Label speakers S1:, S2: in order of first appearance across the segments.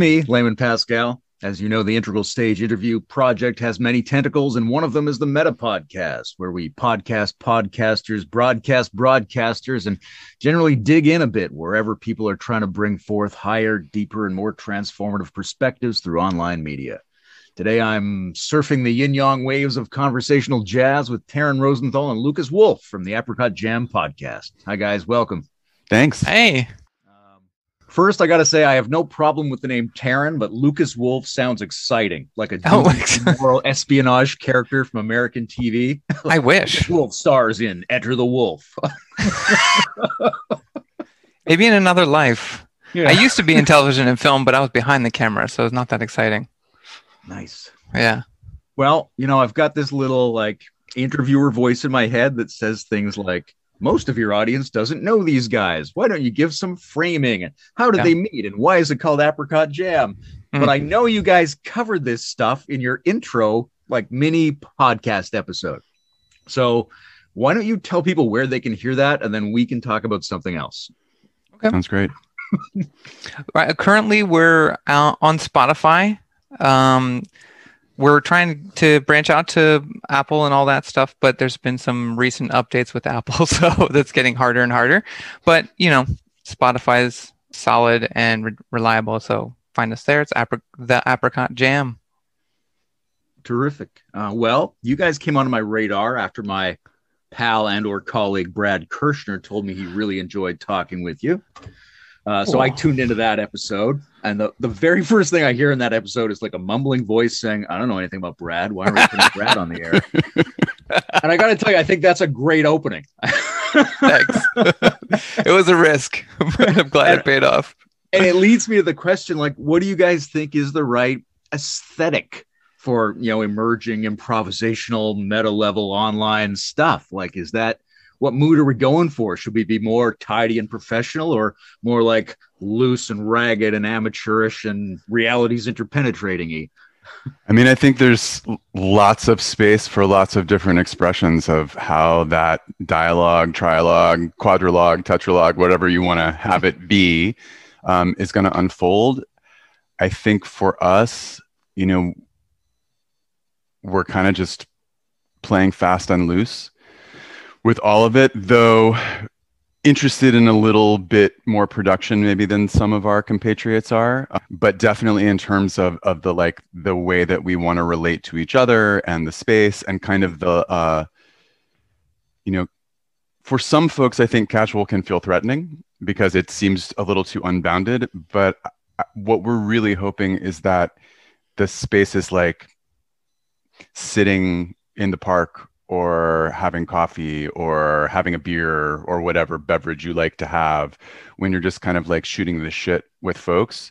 S1: It's me, Layman Pascal. As you know, the Integral Stage interview project has many tentacles, and one of them is the Meta Podcast, where we podcast podcasters, broadcast broadcasters, and generally dig in a bit wherever people are trying to bring forth higher, deeper, and more transformative perspectives through online media. Today, I'm surfing the yin yang waves of conversational jazz with Taran Rosenthal and Lukas Wolf from the Apricot Jam podcast. Hi, guys. Welcome.
S2: Thanks.
S3: Hey.
S1: First, I got to say, I have no problem with the name Taran, but Lukas Wolf sounds exciting, like a
S3: Oh,
S1: moral espionage character from American TV.
S3: I wish.
S1: Wolf stars in Enter the Wolf.
S3: Maybe in another life.
S1: Yeah.
S3: I used to be in television and film, but I was behind the camera, so it's not that exciting.
S1: nice.
S3: Yeah.
S1: Well, you know, I've got this little like interviewer voice in my head that says things like, most of your audience doesn't know these guys. Why don't you give some framing? How did
S3: Yeah.
S1: they meet? And why is it called Apricot Jam?
S3: Mhm.
S1: But I know you guys covered this stuff in your intro, like mini podcast episode. So why don't you tell people where they can hear that? And then we can talk about something else. Okay.
S2: Sounds great.
S3: Right. Currently, we're out on Spotify. Um, we're trying to branch out to Apple and all that stuff, but there's been some recent updates with Apple, so that's getting harder and harder. But you know, Spotify is solid and re- reliable, so find us there. It's Apri- the Apricot Jam.
S1: Terrific. Uh, well, you guys came onto my radar after my pal and or colleague Brad Kershner told me he really enjoyed talking with you. Uh, so I tuned into that episode, and the, the very first thing I hear in that episode is like a mumbling voice saying, "I don't know anything about Brad. Why are we putting Brad on the air?" and I got to tell you, I think that's a great opening.
S3: Thanks. it was a risk. but I'm glad it paid off.
S1: and it leads me to the question like what do you guys think is the right aesthetic for you know emerging improvisational meta level online stuff like is that what mood are we going for? Should we be more tidy and professional or more like loose and ragged and amateurish and realities interpenetrating
S2: I mean, I think there's lots of space for lots of different expressions of how that dialogue, trialogue, quadrilogue, tetralogue, whatever you want to have it be, um, is going to unfold. I think for us, you know, we're kind of just playing fast and loose with all of it, though interested in a little bit more production maybe than some of our compatriots are. Uh, but definitely in terms of of the like the way that we want to relate to each other and the space and kind of the uh you know for some folks i think casual can feel threatening because it seems a little too unbounded. But uh, what we're really hoping is that the space is like sitting in the park or having coffee or having a beer or whatever beverage you like to have when you're just kind of like shooting the shit with folks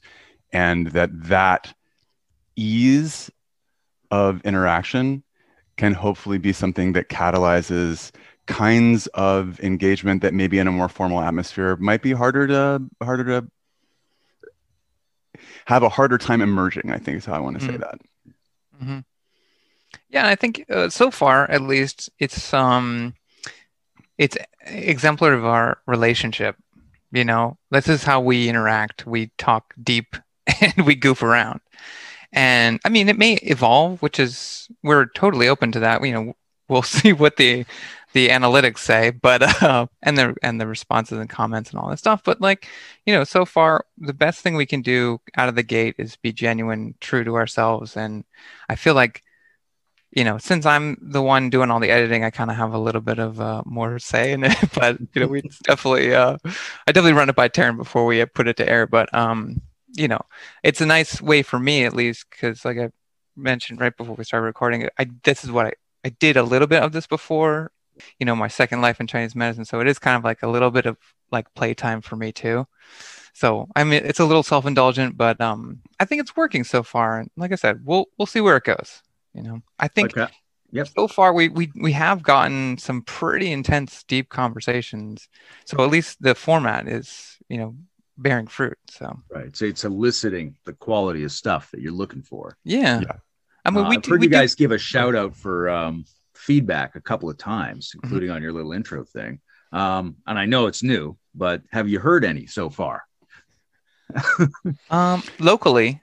S2: and that that ease of interaction can hopefully be something that catalyzes kinds of engagement that maybe in a more formal atmosphere might be harder to harder to have a harder time emerging i think is how i want to say
S3: Mm.
S2: that
S3: hmm Yeah, I think uh, so far, at least, it's um, it's exemplary of our relationship. You know, this is how we interact. We talk deep and we goof around. And I mean, it may evolve, which is we're totally open to that. You know, we'll see what the the analytics say, but uh, and the and the responses and comments and all that stuff. But like, you know, so far the best thing we can do out of the gate is be genuine, true to ourselves, and I feel like, you know, since I'm the one doing all the editing, I kind of have a little bit of uh, more say in it. But you know, we definitely, uh, I definitely run it by Taran before we uh, put it to air. But um, you know, it's a nice way for me at least because, like I mentioned right before we started recording, I this is what I I did a little bit of this before. You know, my second life in Chinese medicine, so it is kind of like a little bit of like playtime for me too. So I mean, it's a little self-indulgent, but um, I think it's working so far. And like I said, we'll we'll see where it goes. You know, I think
S1: okay Yep.
S3: so far we, we we have gotten some pretty intense, deep conversations. So at least the format is you know bearing fruit. So
S1: right so it's eliciting the quality of stuff that you're looking for
S3: yeah,
S2: Yeah.
S3: I mean
S1: Uh,
S3: we
S1: I've
S3: do,
S1: heard
S3: we
S1: you
S3: do-
S1: guys give a shout out for um, feedback a couple of times,
S3: Mm-hmm.
S1: including on your little intro thing. Um, and I know it's new, but have you heard any so far?
S3: um, locally,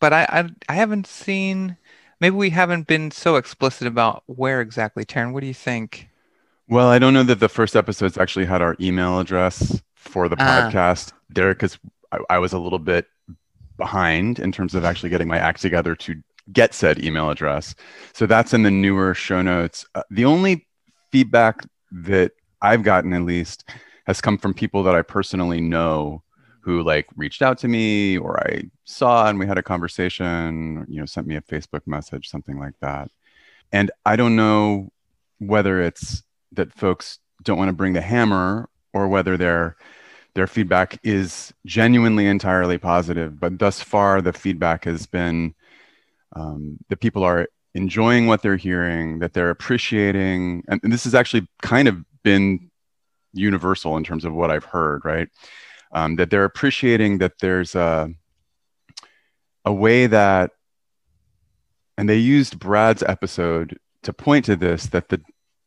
S3: but I, I I haven't seen. Maybe we haven't been so explicit about where exactly. Taran, what do you think?
S2: Well, I don't know that the first episodes actually had our email address for the
S3: Ah.
S2: podcast Derek, because I, I was a little bit behind in terms of actually getting my act together to get said email address. So that's in the newer show notes. Uh, the only feedback that I've gotten, at least, has come from people that I personally know who like reached out to me or I saw and we had a conversation, you know, sent me a Facebook message, something like that. And I don't know whether it's that folks don't want to bring the hammer or whether their their feedback is genuinely entirely positive. But thus far, the feedback has been um, that people are enjoying what they're hearing, that they're appreciating, and, and this has actually kind of been universal in terms of what I've heard, right? Um, that they're appreciating that there's a a way that, and they used Brad's episode to point to this that the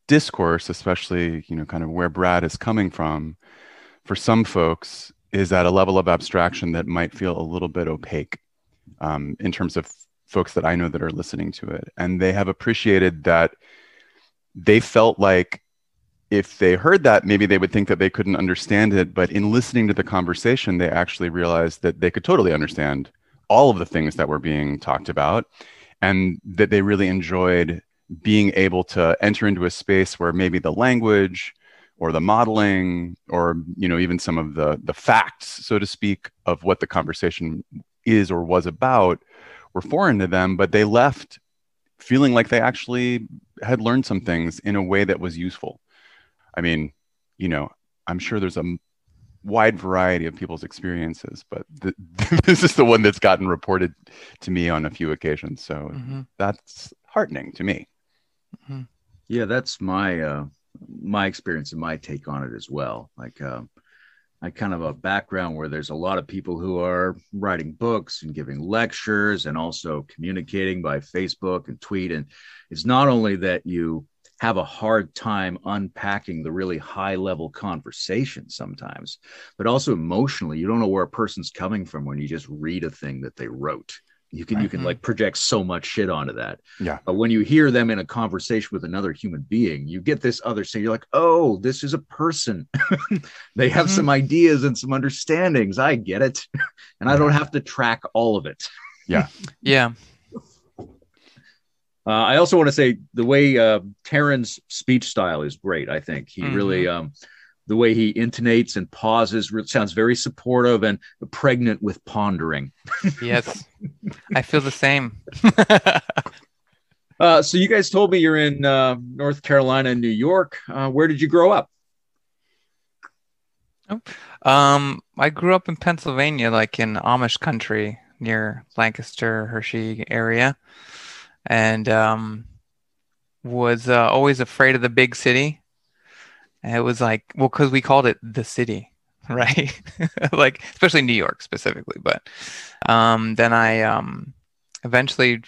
S2: discourse, especially you know, kind of where Brad is coming from, for some folks is at a level of abstraction that might feel a little bit opaque um, in terms of folks that I know that are listening to it. And they have appreciated that they felt like if they heard that, maybe they would think that they couldn't understand it. But in listening to the conversation, they actually realized that they could totally understand all of the things that were being talked about and that they really enjoyed being able to enter into a space where maybe the language or the modeling or you know even some of the the facts so to speak of what the conversation is or was about were foreign to them but they left feeling like they actually had learned some things in a way that was useful i mean you know i'm sure there's a wide variety of people's experiences but th- this is the one that's gotten reported to me on a few occasions so
S3: Mm-hmm.
S2: that's heartening to me
S1: Yeah, that's my uh, my experience and my take on it as well. Like, um, I kind of a background where there's a lot of people who are writing books and giving lectures and also communicating by Facebook and tweet. And it's not only that you have a hard time unpacking the really high level conversation sometimes, but also emotionally, you don't know where a person's coming from when you just read a thing that they wrote. You can you can
S3: Mhm.
S1: like project so much shit onto that.
S2: Yeah.
S1: But when you hear them in a conversation with another human being, you get this other thing. You're like, oh, this is a person. they have
S3: Mhm.
S1: some ideas and some understandings. I get it. and I don't have to track all of it.
S3: Yeah. Yeah.
S1: Uh, I also want to say the way uh, Taran's speech style is great. I think he really, um, the way he intonates and pauses re- sounds very supportive and pregnant with pondering.
S3: Yes. I feel the same.
S1: Uh, so you guys told me you're in uh, North Carolina and New York. Uh, where did you grow up?
S3: Um, I grew up in Pennsylvania, like in Amish country near Lancaster, Hershey area, and um, was uh, always afraid of the big city. And it was like, well, because we called it the city, right? like, especially New York specifically. But um, then I um, eventually,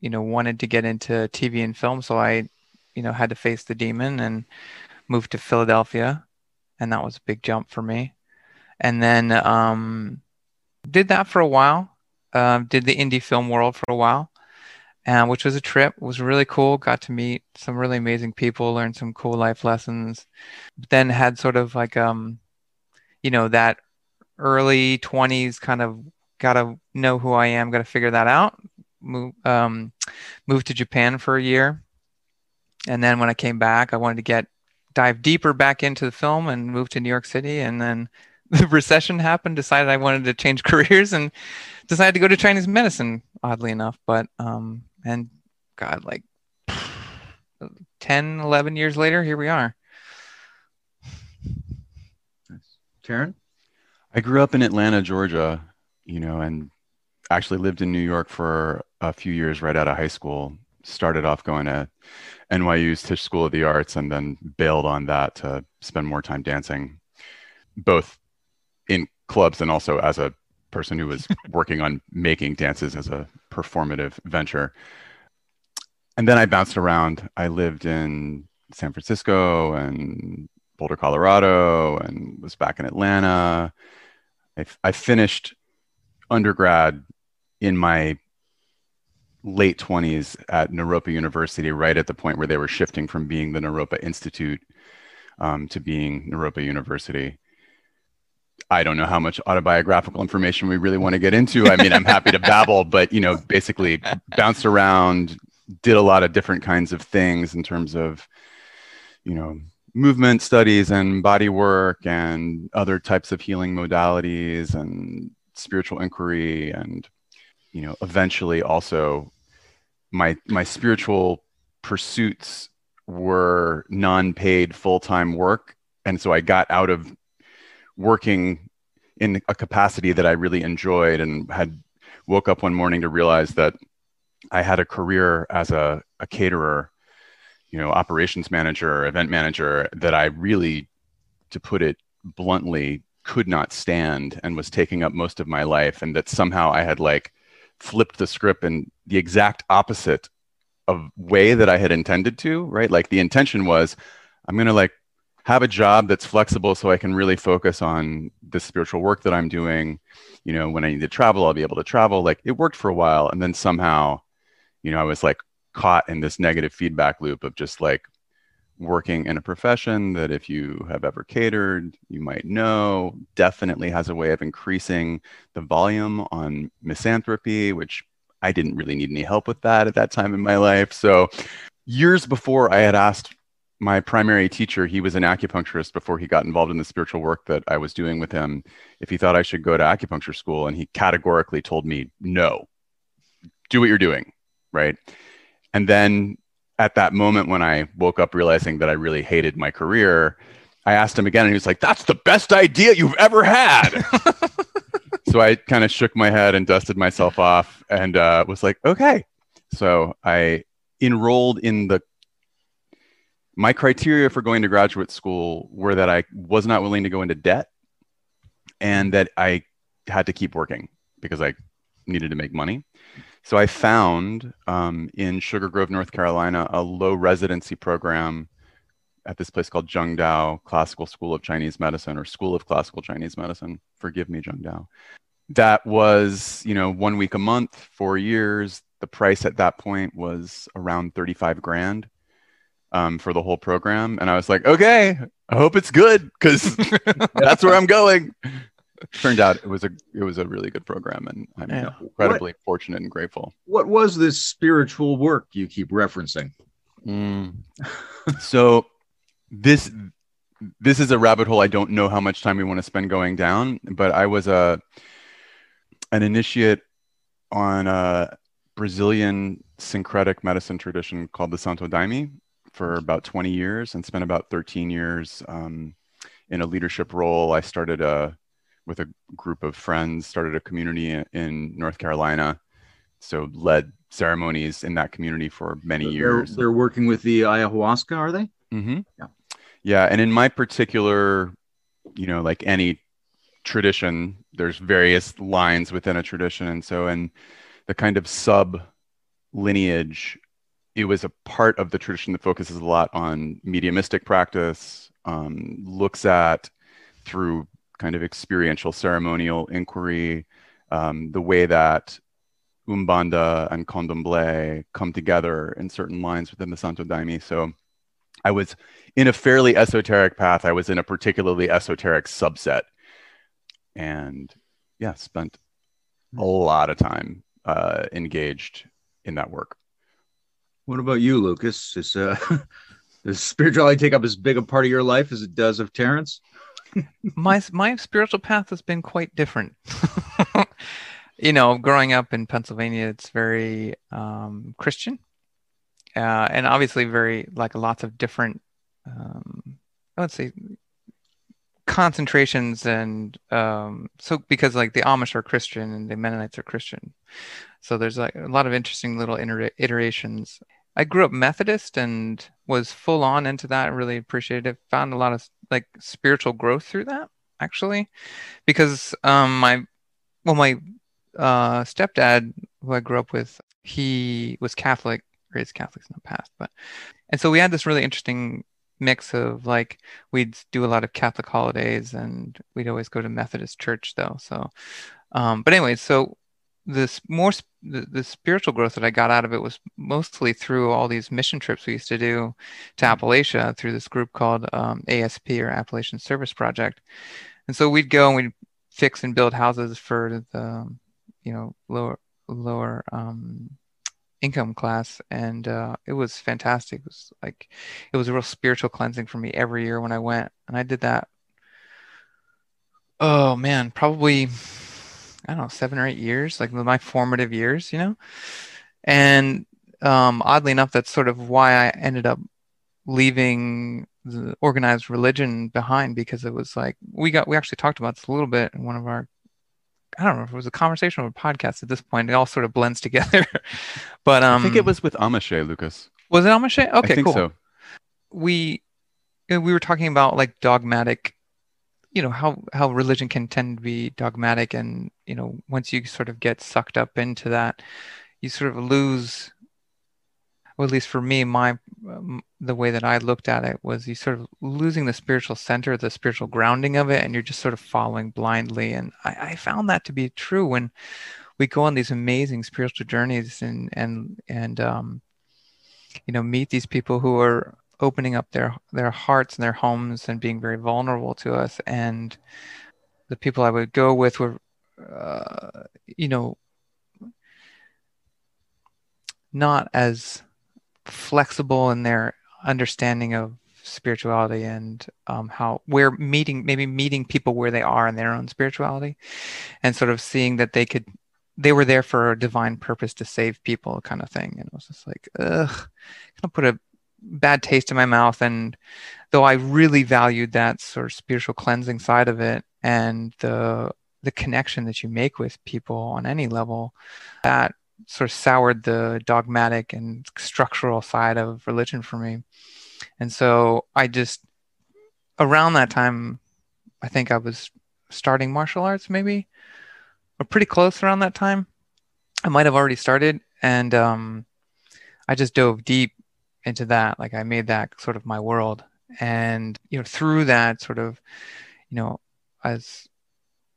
S3: you know, wanted to get into TV and film, so I, you know, had to face the demon and moved to Philadelphia, and that was a big jump for me and then um, did that for a while. Um, did the indie film world for a while, uh, which was a trip. was really cool. Got to meet some really amazing people, learned some cool life lessons. But then had sort of like um, you know, that early twenties kind of got to know who I am, got to figure that out. Move um, moved to Japan for a year, and then when I came back, I wanted to get dive deeper back into the film and moved to New York City, and then the recession happened, decided I wanted to change careers and decided to go to Chinese medicine, oddly enough. But, um, and God, like 10, 11 years later, here we are.
S1: Taran?
S2: I grew up in Atlanta, Georgia, you know, and actually lived in New York for a few years right out of high school. Started off going to NYU's Tisch School of the Arts and then bailed on that to spend more time dancing, both in clubs and also as a person who was working on making dances as a performative venture. And then I bounced around. I lived in San Francisco and Boulder, Colorado, and was back in Atlanta. I, I finished undergrad in my late 20s at Naropa University, right at the point where they were shifting from being the Naropa Institute um, to being Naropa University. I don't know how much autobiographical information we really want to get into. I mean, I'm happy to babble, but you know, basically bounced around, did a lot of different kinds of things in terms of, you know, movement studies and body work and other types of healing modalities and spiritual inquiry and you know eventually also my my spiritual pursuits were non-paid full-time work and so i got out of working in a capacity that i really enjoyed and had woke up one morning to realize that i had a career as a, a caterer you know operations manager event manager that i really to put it bluntly could not stand and was taking up most of my life and that somehow i had like flipped the script in the exact opposite of way that i had intended to right? Like the intention was i'm going to like have a job that's flexible so i can really focus on the spiritual work that i'm doing. You know when i need to travel i'll be able to travel. Like it worked for a while and then somehow you know i was like caught in this negative feedback loop of just like working in a profession that if you have ever catered you might know definitely has a way of increasing the volume on misanthropy which i didn't really need any help with that at that time in my life. So years before i had asked my primary teacher he was an acupuncturist before he got involved in the spiritual work that i was doing with him if he thought i should go to acupuncture school and he categorically told me no do what you're doing right and then at that moment when I woke up realizing that I really hated my career, I asked him again and he was like, That's the best idea you've ever had. so I kind of shook my head and dusted myself off and uh, was like, Okay. So I enrolled in the my criteria for going to graduate school were that I was not willing to go into debt and that I had to keep working because I needed to make money. So I found um, in Sugar Grove, North Carolina, a low residency program at this place called Jung Tao Classical School of Chinese Medicine or School of Classical Chinese Medicine. Forgive me, Jung Tao. That was, you know, one week a month, four years. The price at that point was around 35 grand um, for the whole program. And I was like, okay, I hope it's good because that's where I'm going turned out it was a it was a really good program and i'm yeah. incredibly what, fortunate and grateful
S1: what was this spiritual work you keep referencing
S2: mm. so this this is a rabbit hole i don't know how much time we want to spend going down but i was a an initiate on a brazilian syncretic medicine tradition called the santo daime for about 20 years and spent about 13 years um, in a leadership role i started a with a group of friends, started a community in North Carolina. So led ceremonies in that community for many
S1: they're,
S2: years.
S1: They're working with the ayahuasca, are they?
S2: Mm-hmm. Yeah. Yeah. And in my particular, you know, like any tradition, there's various lines within a tradition. And so and the kind of sub lineage, it was a part of the tradition that focuses a lot on mediumistic practice, um, looks at through kind of experiential ceremonial inquiry, um, the way that Umbanda and Candomblé come together in certain lines within the Santo Daime. So I was in a fairly esoteric path. I was in a particularly esoteric subset. And yeah, spent a lot of time uh, engaged in that work.
S1: What about you, Lukas? Is, uh, does spirituality take up as big a part of your life as it does of Taran's?
S3: my my spiritual path has been quite different. you know, growing up in Pennsylvania, it's very um, Christian, uh, and obviously very like lots of different, um, let's say, concentrations and um, so because like the Amish are Christian and the Mennonites are Christian, so there's like a lot of interesting little iterations. I grew up Methodist and was full on into that. Really appreciated it. Found a lot of like spiritual growth through that actually, because um my well my uh stepdad who I grew up with he was Catholic raised Catholics in the past, but and so we had this really interesting mix of like we'd do a lot of Catholic holidays and we'd always go to Methodist church though. So Um, but anyway, so this more the, the spiritual growth that I got out of it was mostly through all these mission trips we used to do to Appalachia through this group called um, ASP or Appalachian Service Project. And so we'd go and we'd fix and build houses for the, you know, lower lower um, income class, and uh, it was fantastic. It was like it was a real spiritual cleansing for me every year when I went, and I did that. Oh man, probably I don't know, seven or eight years, like my formative years, you know? And um, oddly enough, that's sort of why I ended up leaving the organized religion behind because it was like we got we actually talked about this a little bit in one of our I don't know if it was a conversation or a podcast at this point. It all sort of blends together. but um,
S2: I think it was with Amashe, Lucas.
S3: Was it Amashe? Okay,
S2: I think
S3: cool.
S2: so.
S3: We we were talking about like dogmatic you know how how religion can tend to be dogmatic and you know once you sort of get sucked up into that you sort of lose Well, at least for me my um, the way that i looked at it was you sort of losing the spiritual center the spiritual grounding of it and you're just sort of following blindly. And i, I found that to be true when we go on these amazing spiritual journeys and and and um you know meet these people who are opening up their their hearts and their homes and being very vulnerable to us. And the people i would go with were uh, you know not as flexible in their understanding of spirituality and um, how we're meeting maybe meeting people where they are in their own spirituality and sort of seeing that they could they were there for a divine purpose to save people kind of thing. And it was just like ugh kind of put a bad taste in my mouth. And though I really valued that sort of spiritual cleansing side of it and the the connection that you make with people on any level, that sort of soured the dogmatic and structural side of religion for me. And so I just around that time, I think I was starting martial arts maybe or pretty close around that time. I might have already started and um, I just dove deep into that like i made that sort of my world. And you know through that sort of you know as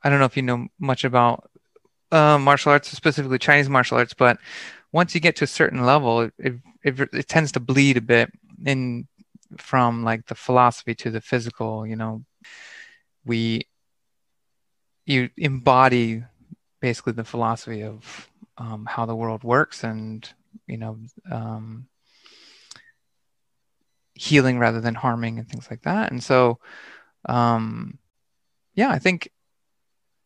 S3: i don't know if you know much about uh, martial arts specifically chinese martial arts but once you get to a certain level it, it, it, it tends to bleed a bit in from like the philosophy to the physical you know. We you embody basically the philosophy of um, how the world works and you know um, healing rather than harming and things like that. And so, um, yeah, I think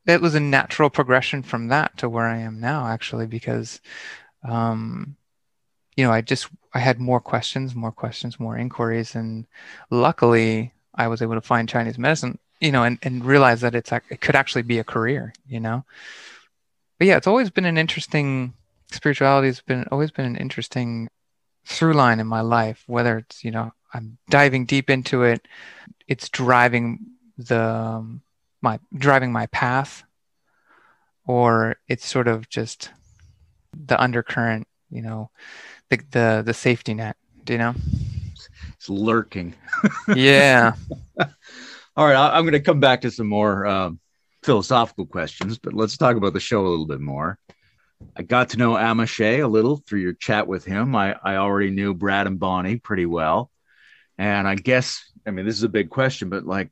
S3: it was a natural progression from that to where I am now, actually, because, um, you know, I just I had more questions, more questions, more inquiries, and luckily I was able to find Chinese medicine, you know, and and realize that it's it could actually be a career, you know. But yeah, it's always been an interesting spirituality has been always been an interesting through line in my life, whether it's you know I'm diving deep into it. It's driving the um, my driving my path, or it's sort of just the undercurrent, you know, the the the safety net. Do you know?
S1: It's lurking.
S3: yeah.
S1: All right, I'm going to come back to some more um, philosophical questions, but let's talk about the show a little bit more. I got to know Amashe a little through your chat with him. I, I already knew Brad and Bonnie pretty well. And I guess, I mean, this is a big question, but like,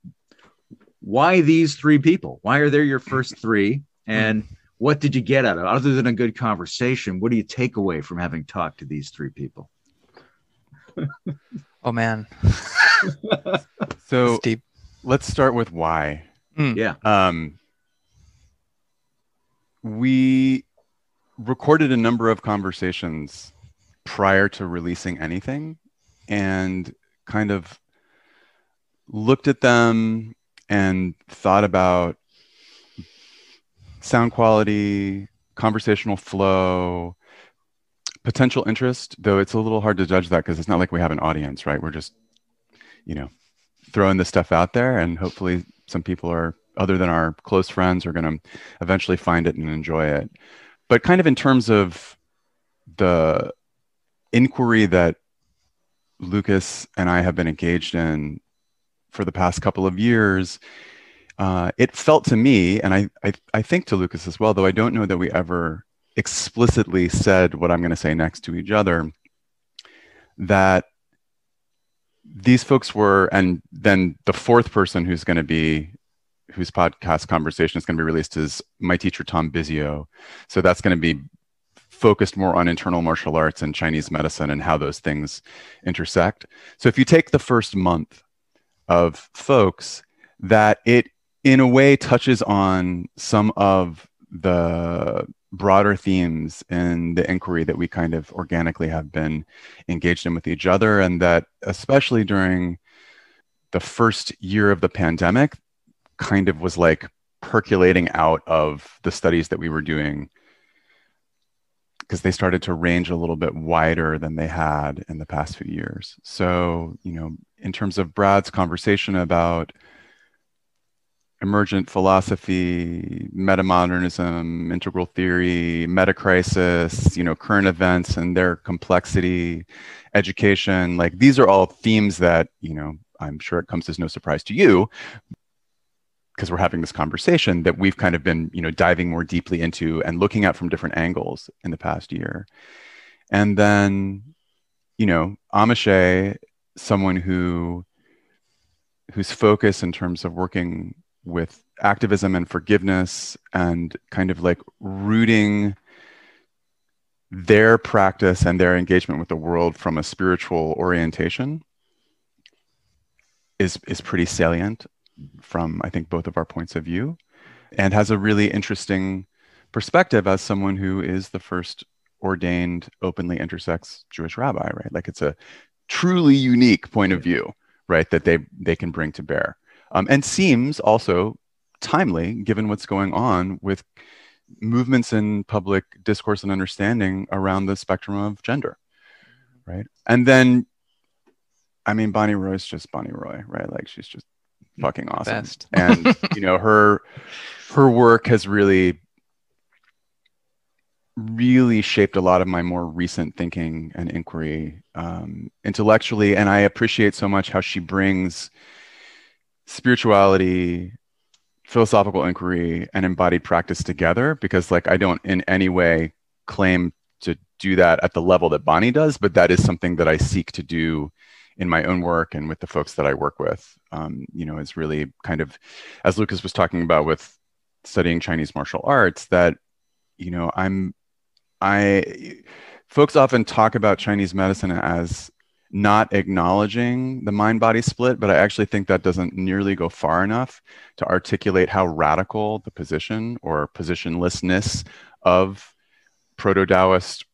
S1: why these three people? Why are they your first three? And what did you get out of it? Other than a good conversation, what do you take away from having talked to these three people?
S3: oh, man.
S2: so let's start with why.
S3: Mm.
S1: Yeah.
S2: Um, we recorded a number of conversations prior to releasing anything. And kind of looked at them and thought about sound quality, conversational flow, potential interest, though it's a little hard to judge that because it's not like we have an audience, right? We're just, you know, throwing this stuff out there and hopefully some people are other than our close friends are going to eventually find it and enjoy it. But kind of in terms of the inquiry that Lukas and I have been engaged in for the past couple of years, uh, it felt to me, and I, I, I think to Lukas as well, though I don't know that we ever explicitly said what I'm going to say next to each other, that these folks were, and then the fourth person who's going to be, whose podcast conversation is going to be released is my teacher, Tom Bisio. So that's going to be focused more on internal martial arts and Chinese medicine and how those things intersect. So if you take the first month of folks, that it in a way touches on some of the broader themes in the inquiry that we kind of organically have been engaged in with each other and that especially during the first year of the pandemic kind of was like percolating out of the studies that we were doing because they started to range a little bit wider than they had in the past few years. So, you know, in terms of Brad's conversation about emergent philosophy, metamodernism, integral theory, metacrisis, you know, current events and their complexity, education, like these are all themes that, you know, I'm sure it comes as no surprise to you because we're having this conversation that we've kind of been, you know, diving more deeply into and looking at from different angles in the past year. And then, you know, Amiche, someone who whose focus in terms of working with activism and forgiveness and kind of like rooting their practice and their engagement with the world from a spiritual orientation is is pretty salient from I think both of our points of view and has a really interesting perspective as someone who is the first ordained openly intersex Jewish rabbi, right? Like it's a truly unique point of view, right, that they they can bring to bear. Um, and seems also timely given what's going on with movements in public discourse and understanding around the spectrum of gender right? And then i mean bonnie roy's just bonnie roy right? Like she's just fucking awesome
S3: Best.
S2: and you know her her work has really really shaped a lot of my more recent thinking and inquiry um, intellectually and i appreciate so much how she brings spirituality, philosophical inquiry, and embodied practice together because, like, I don't in any way claim to do that at the level that Bonnie does, but that is something that I seek to do in my own work and with the folks that I work with. Um, you know, is really kind of, as Lukas was talking about with studying Chinese martial arts, that, you know, I'm, I, folks often talk about Chinese medicine as not acknowledging the mind body split, but I actually think that doesn't nearly go far enough to articulate how radical the position or positionlessness of proto Taoist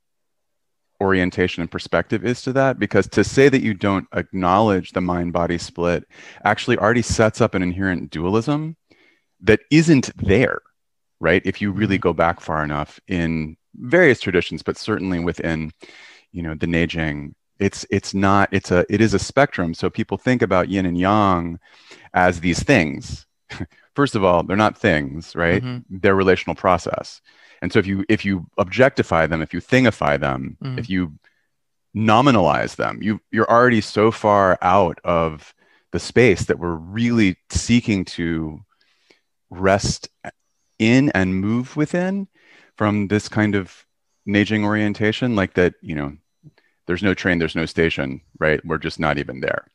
S2: orientation and perspective is to that. Because to say that you don't acknowledge the mind body split actually already sets up an inherent dualism that isn't there, right? If you really go back far enough in various traditions, but certainly within you know the Neijing it's it's not it's a it is a spectrum so people think about yin and yang as these things first of all they're not things right mm-hmm. they're relational process and so if you if you objectify them if you thingify them mm-hmm. if you nominalize them you you're already so far out of the space that we're really seeking to rest in and move within from this kind of Neijing orientation like that you know there's no train, there's no station, right? We're just not even there.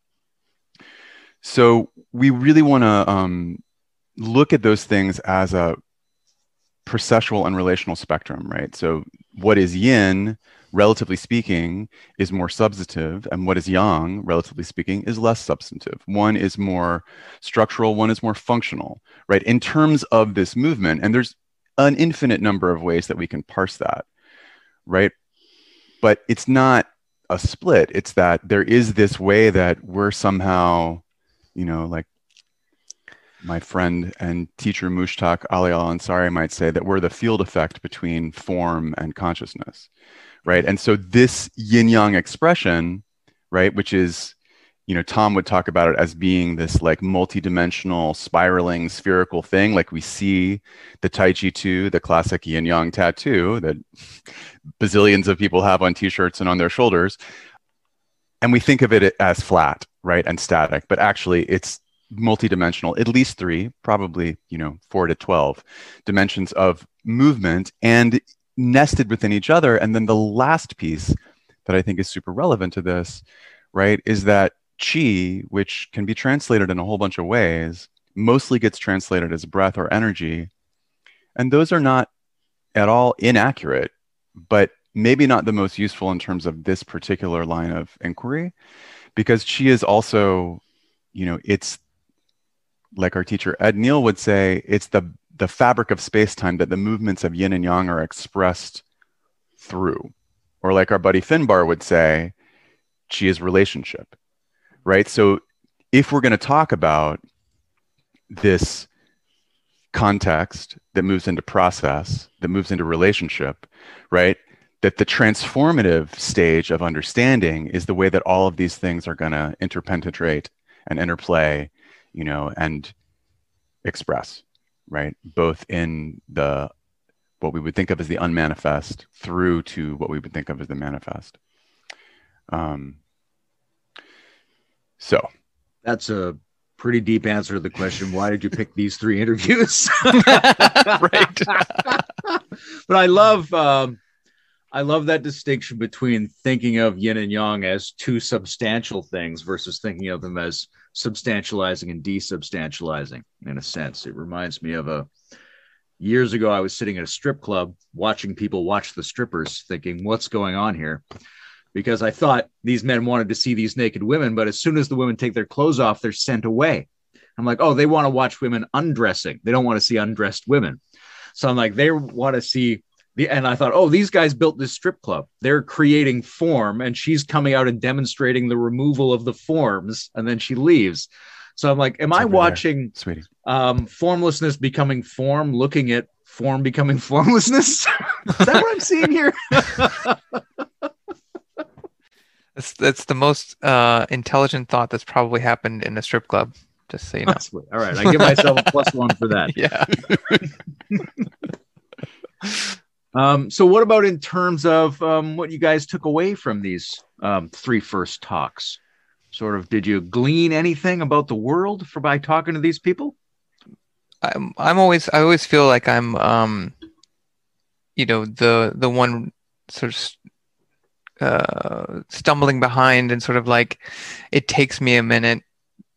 S2: So we really want to um, look at those things as a processual and relational spectrum, right? So what is yin, relatively speaking, is more substantive, and what is yang, relatively speaking, is less substantive. One is more structural, one is more functional, right? In terms of this movement, and there's an infinite number of ways that we can parse that, right? But it's not a split. It's that there is this way that we're somehow, you know, like my friend and teacher Mushtaq Ali Al Ansari might say that we're the field effect between form and consciousness, right? And so this yin yang expression, right, which is, you know, Tom would talk about it as being this like multidimensional, spiraling, spherical thing. Like we see the Taijitu, the classic yin yang tattoo that bazillions of people have on t-shirts and on their shoulders and we think of it as flat right and static but actually it's multidimensional, at least three, probably, you know, four to 12 dimensions of movement and nested within each other. And then the last piece that I think is super relevant to this, right, is that chi, which can be translated in a whole bunch of ways, mostly gets translated as breath or energy. And those are not at all inaccurate, but maybe not the most useful in terms of this particular line of inquiry, because chi is also, you know, it's like our teacher Ed Neal would say, it's the the fabric of space time that the movements of yin and yang are expressed through. Or like our buddy Finbar would say, chi is relationship, right? So if we're going to talk about this context that moves into process, that moves into relationship, right? That the transformative stage of understanding is the way that all of these things are going to interpenetrate and interplay, you know, and express, right? Both in the what we would think of as the unmanifest through to what we would think of as the manifest. Um, so
S1: that's a pretty deep answer to the question why did you pick these three interviews
S3: right
S1: but i love um, i love that distinction between thinking of yin and yang as two substantial things versus thinking of them as substantializing and desubstantializing in a sense it reminds me of a years ago i was sitting at a strip club watching people watch the strippers thinking what's going on here because I thought these men wanted to see these naked women, but as soon as the women take their clothes off, they're sent away. I'm like, oh, they want to watch women undressing. They don't want to see undressed women. So I'm like, they want to see and I thought, oh, these guys built this strip club. They're creating form, and she's coming out and demonstrating the removal of the forms, and then she leaves. So I'm like, am it's I watching
S2: sweetie.
S1: Um, formlessness becoming form, looking at form becoming formlessness? Is that what I'm seeing here?
S3: That's that's the most uh, intelligent thought that's probably happened in a strip club. Just so you know.
S1: All right, I give myself a plus one for that.
S3: Yeah.
S1: Um, so, what about in terms of um, what you guys took away from these um, three first talks? Sort of, did you glean anything about the world for by talking to these people?
S3: I'm I'm always I always feel like I'm um, you know the the one sort of uh, stumbling behind and sort of like it takes me a minute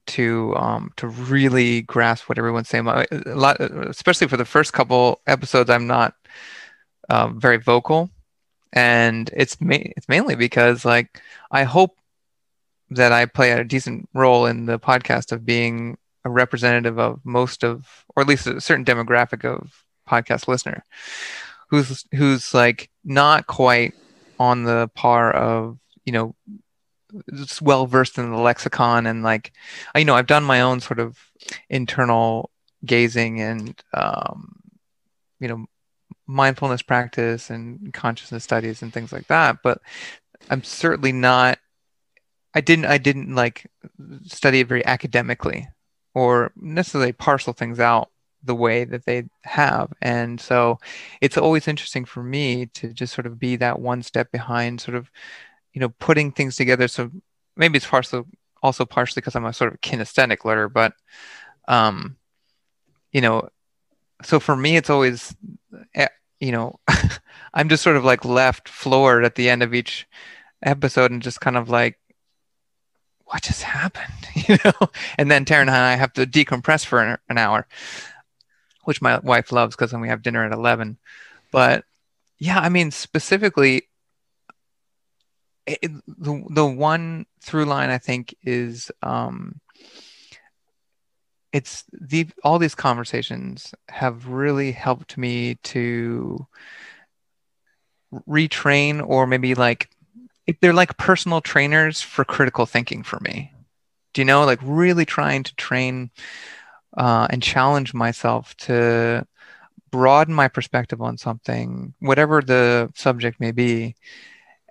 S3: to um, to really grasp what everyone's saying. A lot, especially for the first couple episodes, I'm not uh, very vocal, and it's ma- it's mainly because like I hope that I play a decent role in the podcast of being a representative of most of, or at least a certain demographic of podcast listener, who's who's like not quite on the par of you know well versed in the lexicon and like you know I've done my own sort of internal gazing and um, you know mindfulness practice and consciousness studies and things like that but I'm certainly not I didn't I didn't like study it very academically or necessarily parcel things out the way that they have. And so it's always interesting for me to just sort of be that one step behind, sort of, you know, putting things together. So maybe it's partially also partially because I'm a sort of kinesthetic learner, but, um, you know, so for me, it's always, eh, you know, I'm just sort of like left floored at the end of each episode and just kind of like, what just happened? You know? And then taran and i have to decompress for an, hour which my wife loves because then we have dinner at 11 but yeah i mean specifically it, the, the one through line i think is um it's the all these conversations have really helped me to retrain or maybe like they're like personal trainers for critical thinking for me. Do you know? Like really trying to train uh, and challenge myself to broaden my perspective on something, whatever the subject may be,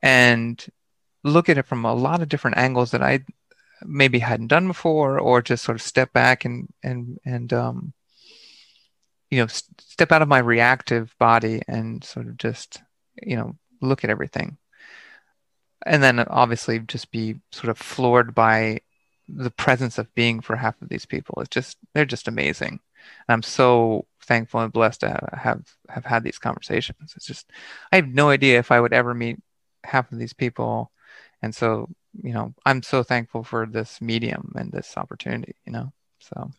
S3: and look at it from a lot of different angles that I maybe hadn't done before, or just sort of step back and and and um, you know step out of my reactive body and sort of just you know look at everything, and then obviously just be sort of floored by the presence of being for half of these people is just they're just amazing. And I'm so thankful and blessed to have have had these conversations. It's just I have no idea if I would ever meet half of these people, and so you know I'm so thankful for this medium and this opportunity. You know, so.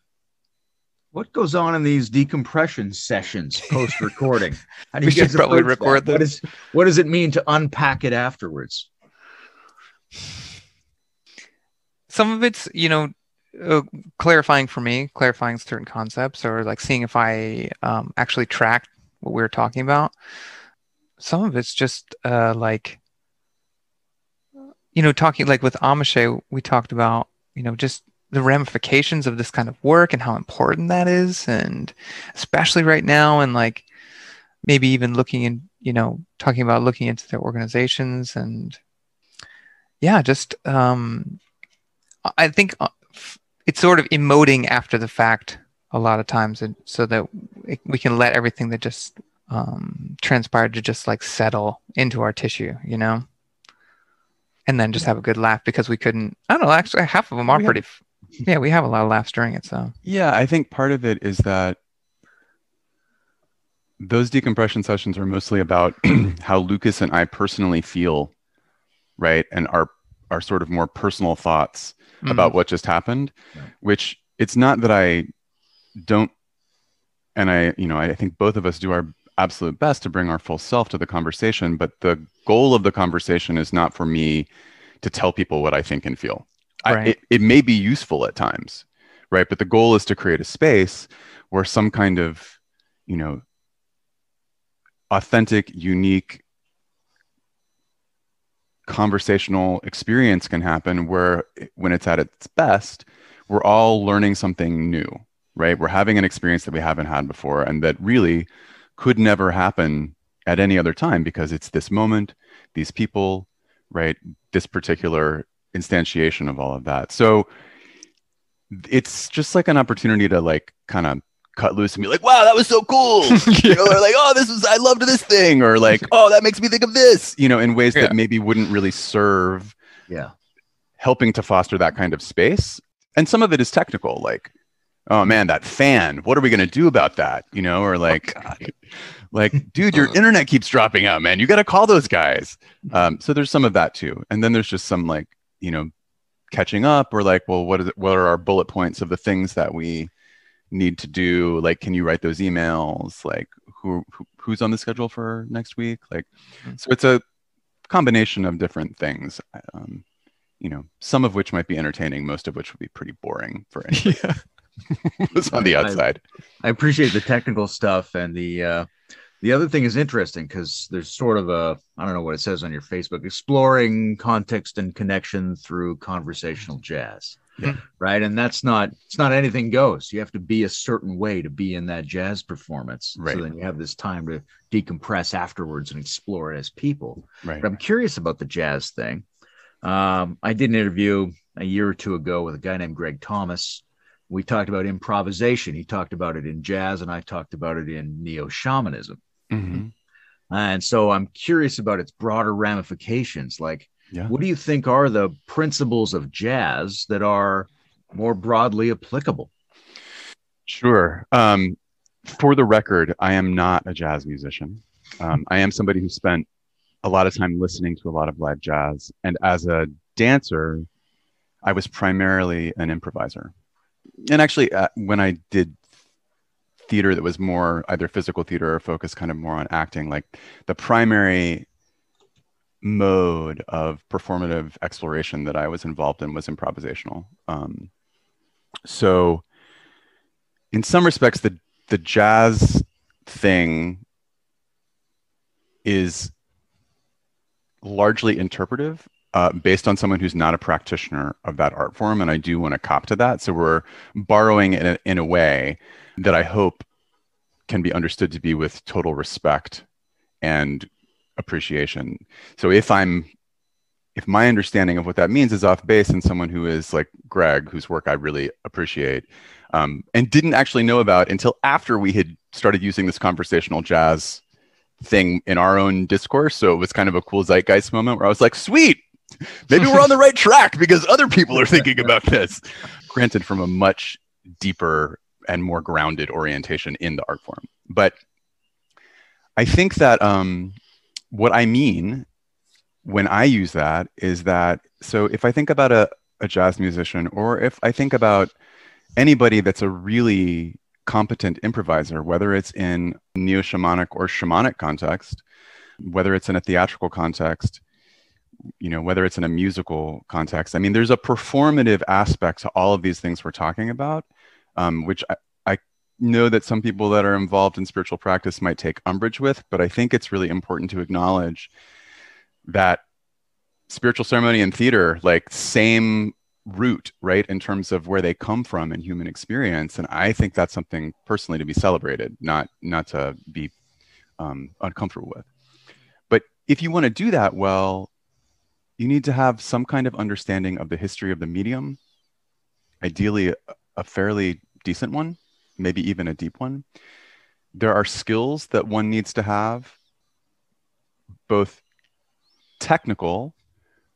S1: What goes on in these decompression sessions post recording?
S3: How do you guys probably record
S1: that? What, is, what does it mean to unpack it afterwards?
S3: Some of it's, you know, uh, clarifying for me, clarifying certain concepts, or like seeing if I um, actually tracked what we were talking about. Some of it's just uh, like, you know, talking like with Amiche, we talked about, you know, just the ramifications of this kind of work and how important that is. And especially right now and like maybe even looking in you know talking about looking into their organizations and yeah just um i think uh, it's sort of emoting after the fact a lot of times and so that we can let everything that just um, transpired to just like settle into our tissue you know and then just have a good laugh because we couldn't i don't know actually half of them are pretty yeah, we have a lot of laughs during it. So
S2: yeah, I think part of it is that those decompression sessions are mostly about how Lukas and I personally feel, right, and our our sort of more personal thoughts mm-hmm. about what just happened. Right. Which it's not that I don't, and I you know I think both of us do our absolute best to bring our full self to the conversation, but the goal of the conversation is not for me to tell people what I think and feel. Right. I, it, it may be useful at times, right? But the goal is to create a space where some kind of, you know, authentic, unique conversational experience can happen where when it's at its best, we're all learning something new, right? We're having an experience that we haven't had before and that really could never happen at any other time because it's this moment, these people, right? This particular instantiation of all of that. So it's just like an opportunity to like kind of cut loose and be like, wow, that was so cool. yeah. You know, or like, oh, this was I loved this thing, or like, oh, that makes me think of this, you know, in ways yeah. that maybe wouldn't really serve
S1: yeah
S2: helping to foster that kind of space. And some of it is technical, like, oh man, that fan, what are we gonna do about that? You know, or like oh, like, dude, your internet keeps dropping out, man. You gotta call those guys. Um, so there's some of that too. And then there's just some like you know catching up or like well what is it, what are our bullet points of the things that we need to do like can you write those emails like who, who who's on the schedule for next week like mm-hmm. so it's a combination of different things um, you know some of which might be entertaining most of which would be pretty boring for anyone yeah. who's on the outside
S1: I, I, appreciate the technical stuff and the uh the other thing is interesting because there's sort of a I don't know what it says on your Facebook exploring context and connection through conversational jazz. Yeah. Right. And that's not it's not anything goes. You have to be a certain way to be in that jazz performance.
S2: Right.
S1: So then you have this time to decompress afterwards and explore it as people.
S2: Right.
S1: But I'm curious about the jazz thing. Um, I did an interview a year or two ago with a guy named Greg Thomas. We talked about improvisation. He talked about it in jazz, and I talked about it in neo shamanism. Mm-hmm. And so I'm curious about its broader ramifications. Like, yeah. what do you think are the principles of jazz that are more broadly applicable?
S2: Sure. Um, for the record, I am not a jazz musician. Um, I am somebody who spent a lot of time listening to a lot of live jazz. And as a dancer, I was primarily an improviser. And actually, uh, when I did theater that was more either physical theater or focused kind of more on acting like the primary mode of performative exploration that i was involved in was improvisational. Um, so in some respects the the jazz thing is largely interpretive uh, based on someone who's not a practitioner of that art form and i do want to cop to that so we're borrowing in a, in a way that I hope can be understood to be with total respect and appreciation. So if I'm if my understanding of what that means is off base and someone who is like Greg, whose work I really appreciate, um, and didn't actually know about until after we had started using this conversational jazz thing in our own discourse. So it was kind of a cool zeitgeist moment where I was like, sweet, maybe we're on the right track because other people are thinking about this. Granted, from a much deeper and more grounded orientation in the art form. But I think that um, what I mean when I use that is that so if I think about a, a jazz musician or if I think about anybody that's a really competent improviser, whether it's in neo shamanic or shamanic context, whether it's in a theatrical context, you know, whether it's in a musical context. I mean, there's a performative aspect to all of these things we're talking about, um, which I, I know that some people that are involved in spiritual practice might take umbrage with, but I think it's really important to acknowledge that spiritual ceremony and theater, like same root, right, in terms of where they come from in human experience. And I think that's something personally to be celebrated, not not to be um, uncomfortable with. But if you want to do that well, you need to have some kind of understanding of the history of the medium, ideally a, fairly decent one, maybe even a deep one. There are skills that one needs to have, both technical,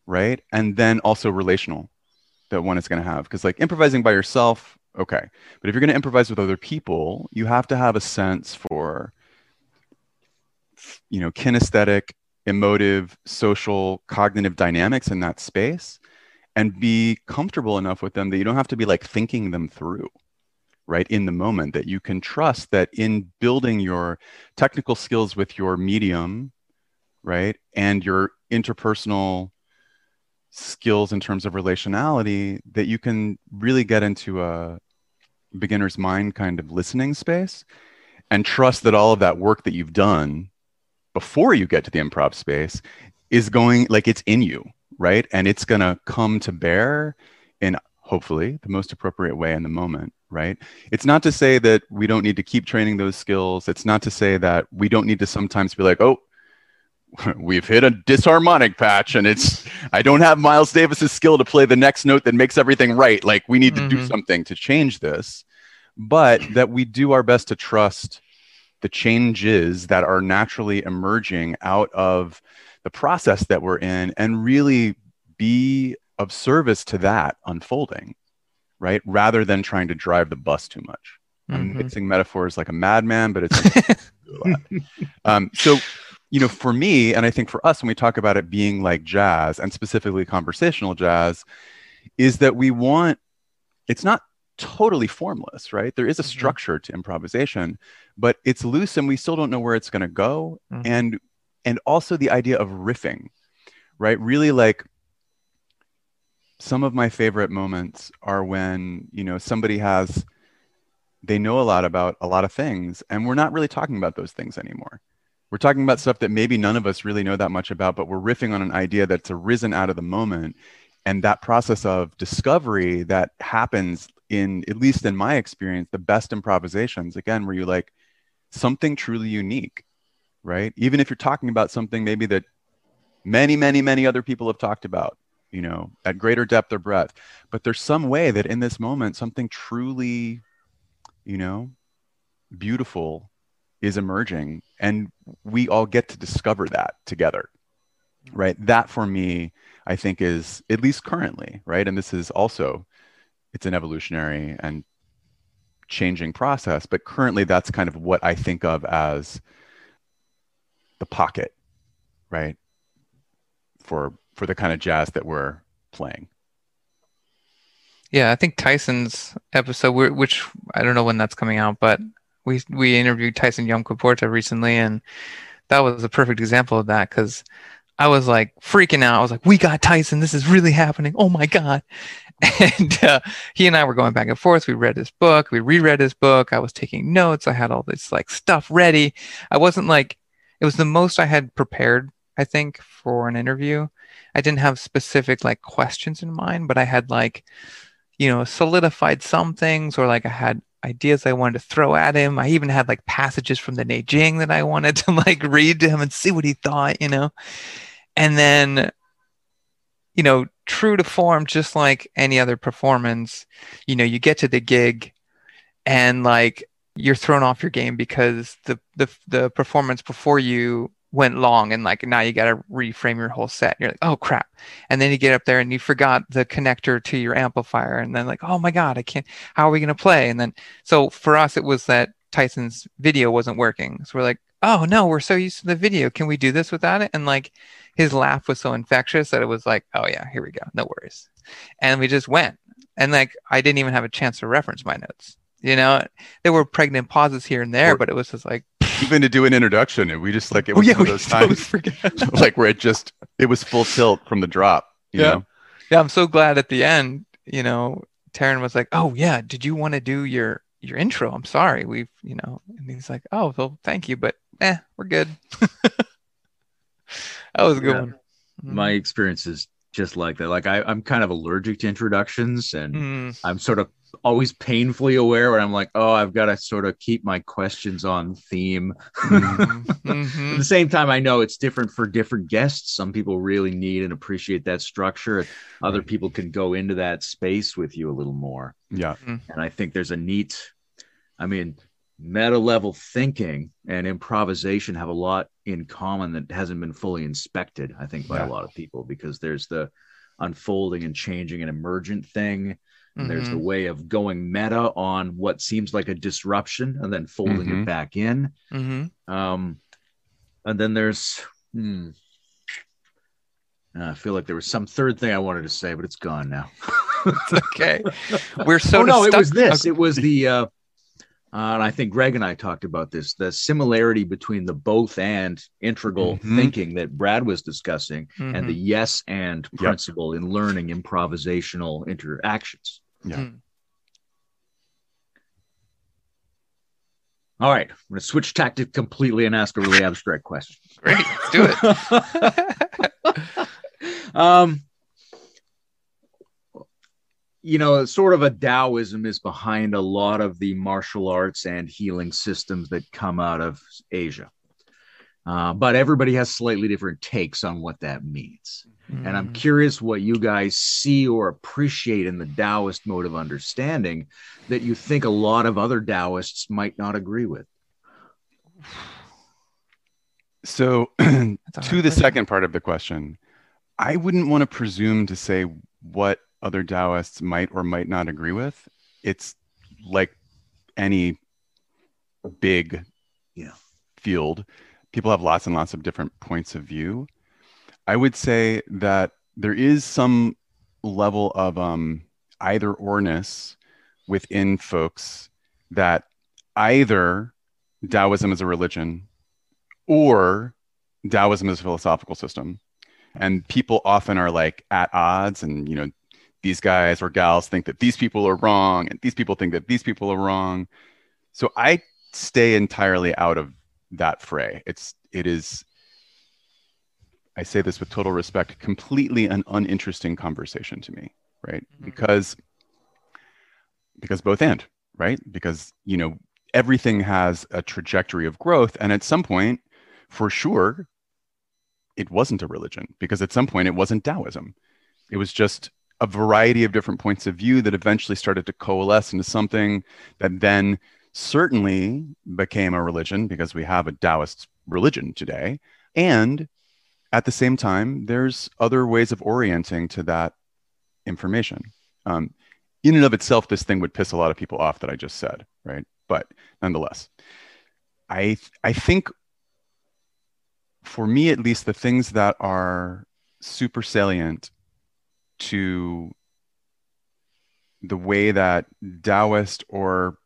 S2: right, and then also relational that one is going to have. Because like improvising by yourself, okay, but if you're going to improvise with other people, you have to have a sense for, you know, kinesthetic emotive, social, cognitive dynamics in that space and be comfortable enough with them that you don't have to be like thinking them through right in the moment that you can trust that in building your technical skills with your medium right and your interpersonal skills in terms of relationality that you can really get into a beginner's mind kind of listening space and trust that all of that work that you've done before you get to the improv space is going like it's in you, right? And it's going to come to bear in hopefully the most appropriate way in the moment, right? It's not to say that we don't need to keep training those skills. It's not to say that we don't need to sometimes be like, oh, we've hit a disharmonic patch and it's i don't have miles davis's skill to play the next note that makes everything right like we need to mm-hmm. do something to change this but that we do our best to trust the changes that are naturally emerging out of the process that we're in and really be of service to that unfolding, right? Rather than trying to drive the bus too much. Mm-hmm. I'm mixing metaphors like a madman, but it's um, so you know for me and i think for us when we talk about it being like jazz and specifically conversational jazz is that we want it's not totally formless, right? There is a mm-hmm. structure to improvisation, but it's loose and we still don't know where it's going to go. Mm-hmm. And and also the idea of riffing, right? Really like some of my favorite moments are when, you know, somebody has they know a lot about a lot of things and we're not really talking about those things anymore. We're talking about stuff that maybe none of us really know that much about, but we're riffing on an idea that's arisen out of the moment and that process of discovery that happens in at least in my experience the best improvisations again where you like something truly unique right? Even if you're talking about something maybe that many many many other people have talked about you know at greater depth or breadth. But there's some way that in this moment something truly you know beautiful is emerging and we all get to discover that together right? That for me i think is at least currently right? And this is also it's an evolutionary and changing process but currently that's kind of what i think of as the pocket right for for the kind of jazz that we're playing
S3: yeah i think tyson's episode which i don't know when that's coming out but we we interviewed tyson yunkaporta recently and that was a perfect example of that because I was like freaking out. I was like, "We got Tyson! This is really happening! Oh my god!" And uh, he and I were going back and forth. We read his book. We reread his book. I was taking notes. I had all this like stuff ready. I wasn't like it was the most I had prepared. I think for an interview, I didn't have specific like questions in mind, but I had like you know solidified some things, or like I had ideas I wanted to throw at him. I even had like passages from the Neijing that I wanted to like read to him and see what he thought, you know. And then, you know, true to form, just like any other performance, you know, you get to the gig and like you're thrown off your game because the the the performance before you went long and like now you got to reframe your whole set. You're like oh crap. And then you get up there and you forgot the connector to your amplifier and then like oh my god i can't how are we going to play? And then so for us it was that tyson's video wasn't working. So we're like oh no we're so used to the video. Can we do this without it? And like his laugh was so infectious that it was like oh yeah here we go. No worries. And we just went. And like i didn't even have a chance to reference my notes. You know there were pregnant pauses here and there or, but it was just like
S2: even to do an introduction and we just like it oh, was oh, yeah, one of those times like where it just it was full tilt from the drop yeah. know?
S3: yeah i'm so glad at the end you know Taran was like oh yeah did you want to do your your intro? I'm sorry we've you know and he's like oh well thank you but eh we're good that was a good yeah. one
S1: my experience is just like that like I, i'm kind of allergic to introductions and mm. i'm sort of always painfully aware when I'm like, oh, I've got to sort of keep my questions on theme. Mm-hmm. mm-hmm. At the same time, I know it's different for different guests. Some people really need and appreciate that structure. Other people can go into that space with you a little more.
S2: Yeah. Mm-hmm.
S1: And I think there's a neat, I mean, meta level thinking and improvisation have a lot in common that hasn't been fully inspected, I think, by yeah. a lot of people because there's the unfolding and changing and emergent thing Mm-hmm. There's the mm-hmm. way of going meta on what seems like a disruption and then folding mm-hmm. it back in. Mm-hmm. Um, and then there's, hmm, I feel like there was some third thing I wanted to say, but it's gone now.
S3: okay. We're so.
S1: Oh, no, stuck- it was this. Okay. It was the, uh, uh, and I think Greg and I talked about this the similarity between the both and integral mm-hmm. thinking that Brad was discussing mm-hmm. and the yes and principle yep. in learning improvisational interactions.
S2: Yeah. Mm.
S1: All right, I'm going to switch tactic completely and ask a really abstract question.
S3: Great, let's do it.
S1: um, you know, sort of a Taoism is behind a lot of the martial arts and healing systems that come out of Asia. Uh, but everybody has slightly different takes on what that means. Mm. And I'm mm. curious what you guys see or appreciate in the Taoist mode of understanding that you think a lot of other Taoists might not agree with.
S2: So, to the second part of the question, I wouldn't want to presume to say what other Taoists might or might not agree with. It's like any big
S1: yeah.
S2: field people have lots and lots of different points of view. I would say that there is some level of um, either orness within folks that either Taoism is a religion or Taoism is a philosophical system. And people often are like at odds, and you know, these guys or gals think that these people are wrong, and these people think that these people are wrong. So I stay entirely out of that fray. It's it is I say this with total respect, completely an uninteresting conversation to me, right? Mm-hmm. Because because both and, right? Because you know everything has a trajectory of growth, and at some point, for sure, it wasn't a religion because at some point it wasn't Taoism. It was just a variety of different points of view that eventually started to coalesce into something that then certainly became a religion because we have a Taoist religion today. And at the same time, there's other ways of orienting to that information. Um, in and of itself, this thing would piss a lot of people off that I just said, right? But nonetheless, I I think for me at least, the things that are super salient to the way that Taoist or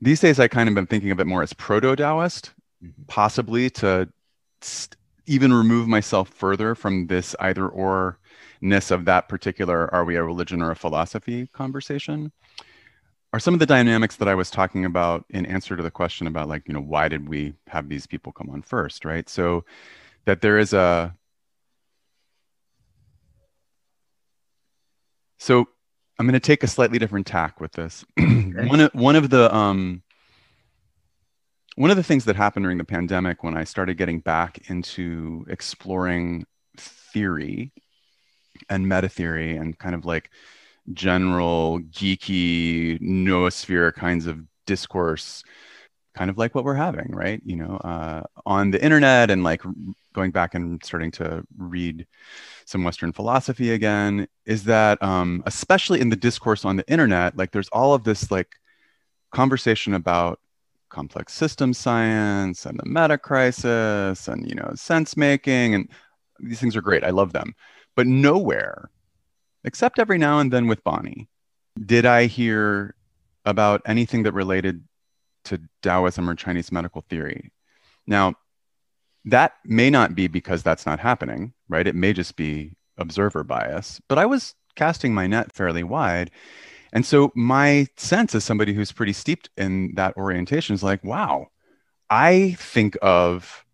S2: these days I kind of been thinking of it more as proto Taoist, mm-hmm. possibly to st- even remove myself further from this either or ness of that particular are we a religion or a philosophy conversation are some of the dynamics that I was talking about in answer to the question about like, you know, why did we have these people come on first, right? So that there is a so I'm going to take a slightly different tack with this. Okay. one of one of the um, one of the things that happened during the pandemic when I started getting back into exploring theory and meta theory and kind of like general geeky noosphere kinds of discourse kind of like what we're having, right? You know, uh, on the internet and like going back and starting to read some Western philosophy again, is that um, especially in the discourse on the internet, like there's all of this like conversation about complex system science and the meta crisis and you know sense making and these things are great. I love them, but nowhere, except every now and then with Bonnie, did I hear about anything that related to Taoism or Chinese medical theory. Now, that may not be because that's not happening, right? It may just be observer bias, but I was casting my net fairly wide. And so my sense as somebody who's pretty steeped in that orientation is like, wow, I think of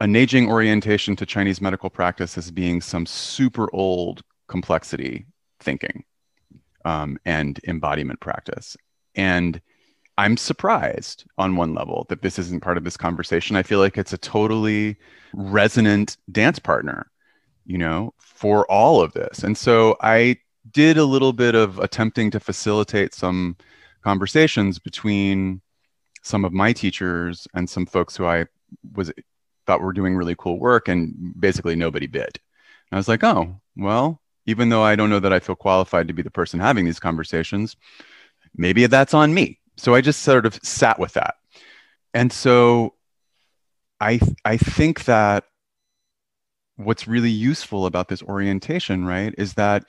S2: a Neijing orientation to Chinese medical practice as being some super old complexity thinking um, and embodiment practice. And I'm surprised on one level that this isn't part of this conversation. I feel like it's a totally resonant dance partner, you know, for all of this. And so I did a little bit of attempting to facilitate some conversations between some of my teachers and some folks who I was thought were doing really cool work and basically nobody bid. And I was like, "Oh, well, even though I don't know that I feel qualified to be the person having these conversations, maybe that's on me. So I just sort of sat with that. And so I I think that what's really useful about this orientation, right, is that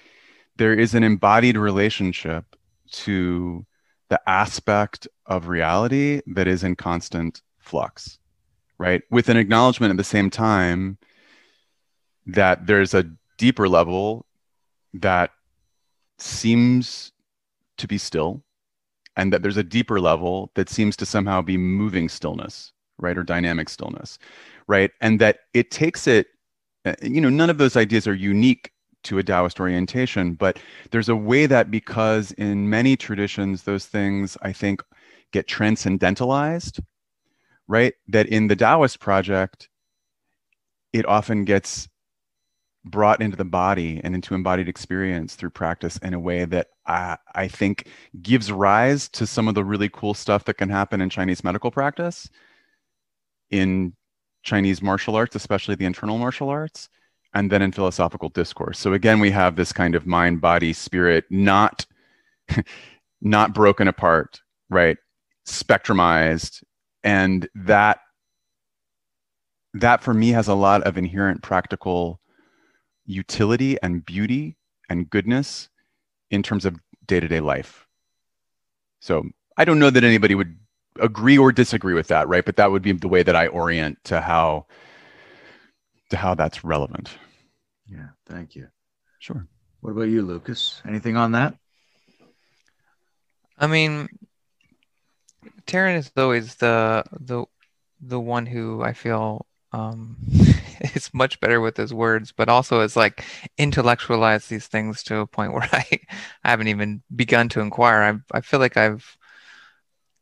S2: there is an embodied relationship to the aspect of reality that is in constant flux, right? With an acknowledgement at the same time that there's a deeper level that seems to be still and that there's a deeper level that seems to somehow be moving stillness right or dynamic stillness right? And that it takes it uh, you know none of those ideas are unique to a taoist orientation but there's a way that because in many traditions those things i think get transcendentalized right? That in the taoist project it often gets brought into the body and into embodied experience through practice in a way that I, I think gives rise to some of the really cool stuff that can happen in Chinese medical practice, in Chinese martial arts, especially the internal martial arts, and then in philosophical discourse. So again, we have this kind of mind, body, spirit, not not broken apart, right? Spectrumized, and that that for me has a lot of inherent practical utility and beauty and goodness in terms of day-to-day life. So i don't know that anybody would agree or disagree with that right? But that would be the way that i orient to how to how that's relevant.
S1: Yeah thank you.
S2: Sure.
S1: What about you lukas? Anything on that?
S3: I mean taran is always the the the one who i feel um is much better with his words, but also has like intellectualized these things to a point where I, I haven't even begun to inquire. I I feel like I've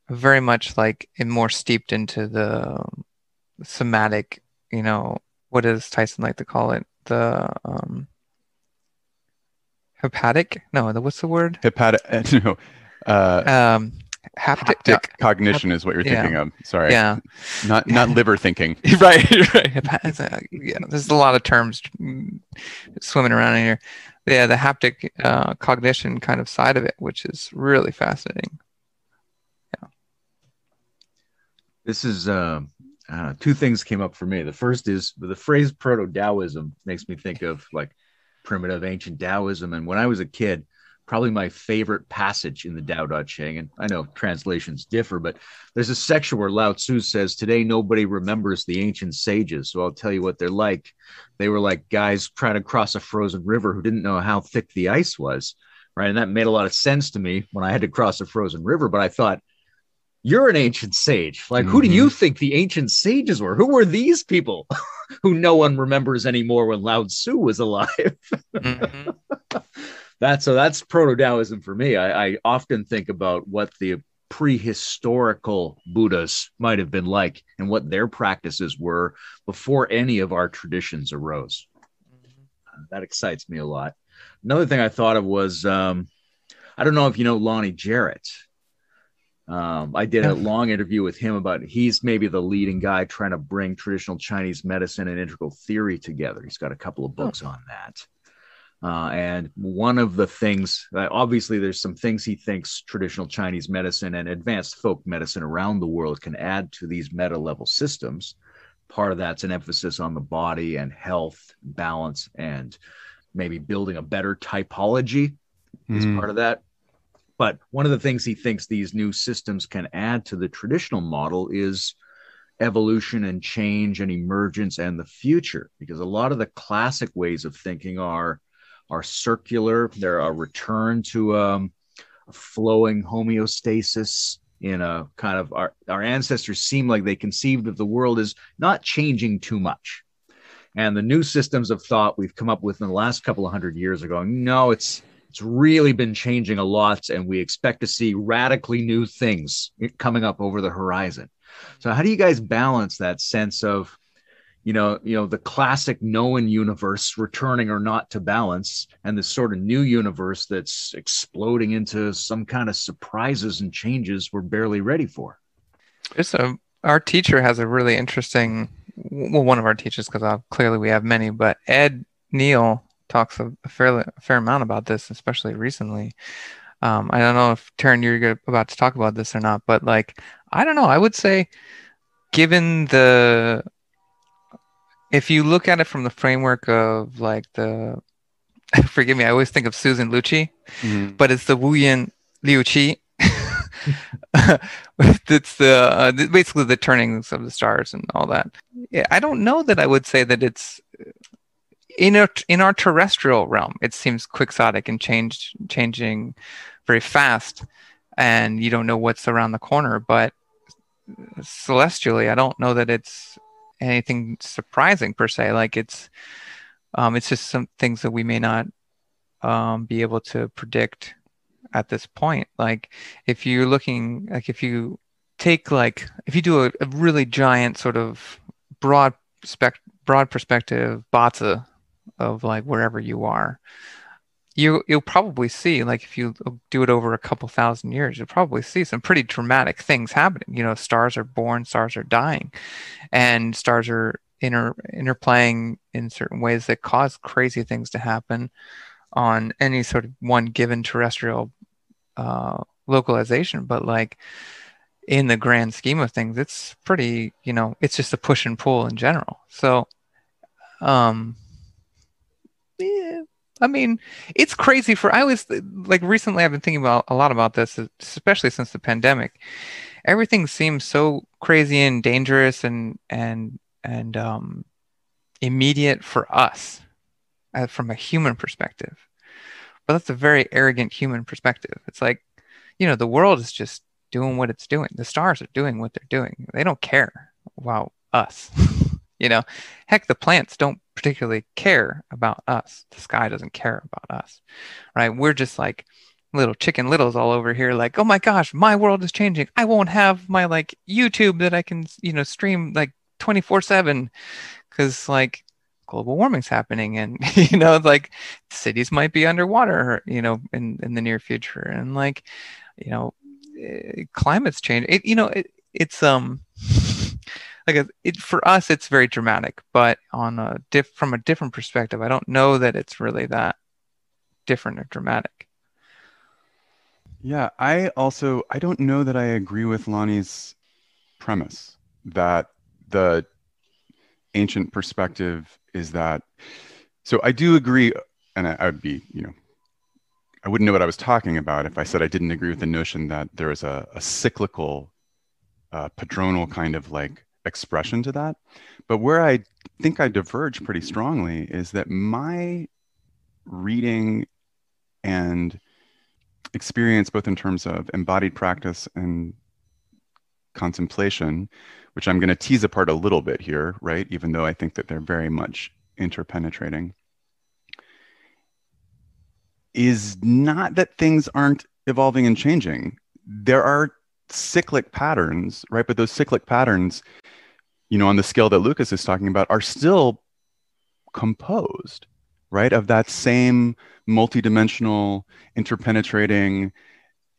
S3: very much like am more steeped into the somatic, you know, what does Tyson like to call it? The um hepatic? No, the what's the word?
S2: Hepatic no. Uh, um
S3: haptic,
S2: haptic cognition hap- is what you're yeah. thinking of. Sorry.
S3: Yeah.
S2: Not not liver thinking.
S3: right. Right. yeah. There's a lot of terms swimming around in here. Yeah, the haptic uh, cognition kind of side of it, which is really fascinating.
S1: Yeah. This is uh, uh, two things came up for me. The first is the phrase proto Taoism makes me think of like primitive ancient Taoism. And when I was a kid, probably my favorite passage in the Tao Te Ching. And I know translations differ, but there's a section where Lao Tzu says, Today nobody remembers the ancient sages. So I'll tell you what they're like. They were like guys trying to cross a frozen river who didn't know how thick the ice was. Right. And that made a lot of sense to me when I had to cross a frozen river. But I thought, you're an ancient sage. Like, mm-hmm. who do you mm-hmm. think the ancient sages were? Who were these people who no one remembers anymore when Lao Tzu was alive? mm-hmm. that's so that's proto Taoism for me. I, I often think about what the prehistorical Buddhas might have been like and what their practices were before any of our traditions arose. Mm-hmm. That excites me a lot. Another thing I thought of was um, I don't know if you know Lonny Jarrett. Um, I did a long interview with him about he's maybe the leading guy trying to bring traditional Chinese medicine and integral theory together. He's got a couple of books oh. on that. Uh, and one of the things, uh, obviously, there's some things he thinks traditional Chinese medicine and advanced folk medicine around the world can add to these meta level systems. Part of that's an emphasis on the body and health, balance, and maybe building a better typology mm. is part of that. But one of the things he thinks these new systems can add to the traditional model is evolution and change and emergence and the future, because a lot of the classic ways of thinking are are circular. They're a return to um, a flowing homeostasis in a kind of our, our ancestors seem like they conceived of the world as not changing too much. And the new systems of thought we've come up with in the last couple of hundred years are going, no, it's it's really been changing a lot, and we expect to see radically new things coming up over the horizon. So, how do you guys balance that sense of you know, you know, the classic known universe returning or not to balance, and this sort of new universe that's exploding into some kind of surprises and changes we're barely ready for.
S3: So our teacher has a really interesting, well, one of our teachers, because uh, clearly we have many, but Ed Neal talks a, fairly a fair amount about this, especially recently. Um, I don't know if Taran, you're about to talk about this or not, but like, I don't know. I would say, given the if you look at it from the framework of like the forgive me, I always think of Susan Lucci, mm-hmm. but it's the Wu Yun Liu Qi. it's the uh, basically the turnings of the stars and all that. Yeah, I don't know that I would say that it's in our in our terrestrial realm. It seems quixotic and changed changing very fast, and you don't know what's around the corner. But celestially, I don't know that it's anything surprising per se. Like it's um, it's just some things that we may not um, be able to predict at this point. Like if you're looking, like if you take like if you do a, a really giant sort of broad spec broad perspective BATSA of like wherever you are, you you'll probably see like if you do it over a couple thousand years you'll probably see some pretty dramatic things happening. You know stars are born stars are dying and stars are inter interplaying in certain ways that cause crazy things to happen on any sort of one given terrestrial uh, localization. But like in the grand scheme of things it's pretty you know it's just a push and pull in general. So um yeah I mean, it's crazy for I was like recently I've been thinking about a lot about this, especially since the pandemic. Everything seems so crazy and dangerous and and and um, immediate for us uh, from a human perspective. But that's a very arrogant human perspective. It's like, you know, the world is just doing what it's doing. The stars are doing what they're doing. They don't care about us. you know, heck, the plants don't particularly care about us. The sky doesn't care about us, right? We're just like little chicken littles all over here, like, oh my gosh, my world is changing. I won't have my like YouTube that I can, you know, stream like 24 7 because like global warming's happening and you know like cities might be underwater you know in in the near future and like you know eh, climate's change it you know it, it's um like it, for us it's very dramatic but on a diff from a different perspective i don't know that it's really that different or dramatic.
S2: Yeah i also i don't know that i agree with lonny's premise that the ancient perspective is that so i do agree and I, I would be you know i wouldn't know what i was talking about if i said i didn't agree with the notion that there is a, a cyclical uh, padronal kind of like expression to that. But where I think I diverge pretty strongly is that my reading and experience, both in terms of embodied practice and contemplation, which I'm going to tease apart a little bit here, right? Even though I think that they're very much interpenetrating, is not that things aren't evolving and changing. There are cyclic patterns, right? But those cyclic patterns you know, on the scale that Lukas is talking about, are still composed, right, of that same multidimensional, interpenetrating,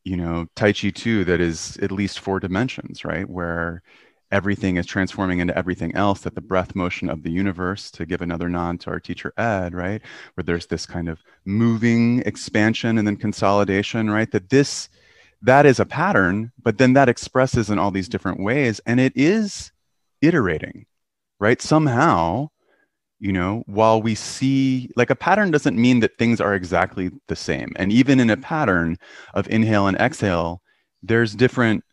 S2: you know Taijitu that is at least four dimensions right? Where everything is transforming into everything else that the breath motion of the universe to give another nod to our teacher ed right? Where there's this kind of moving expansion and then consolidation right? That this that is a pattern but then that expresses in all these different ways and it is iterating right? Somehow you know while we see like a pattern doesn't mean that things are exactly the same and even in a pattern of inhale and exhale there's different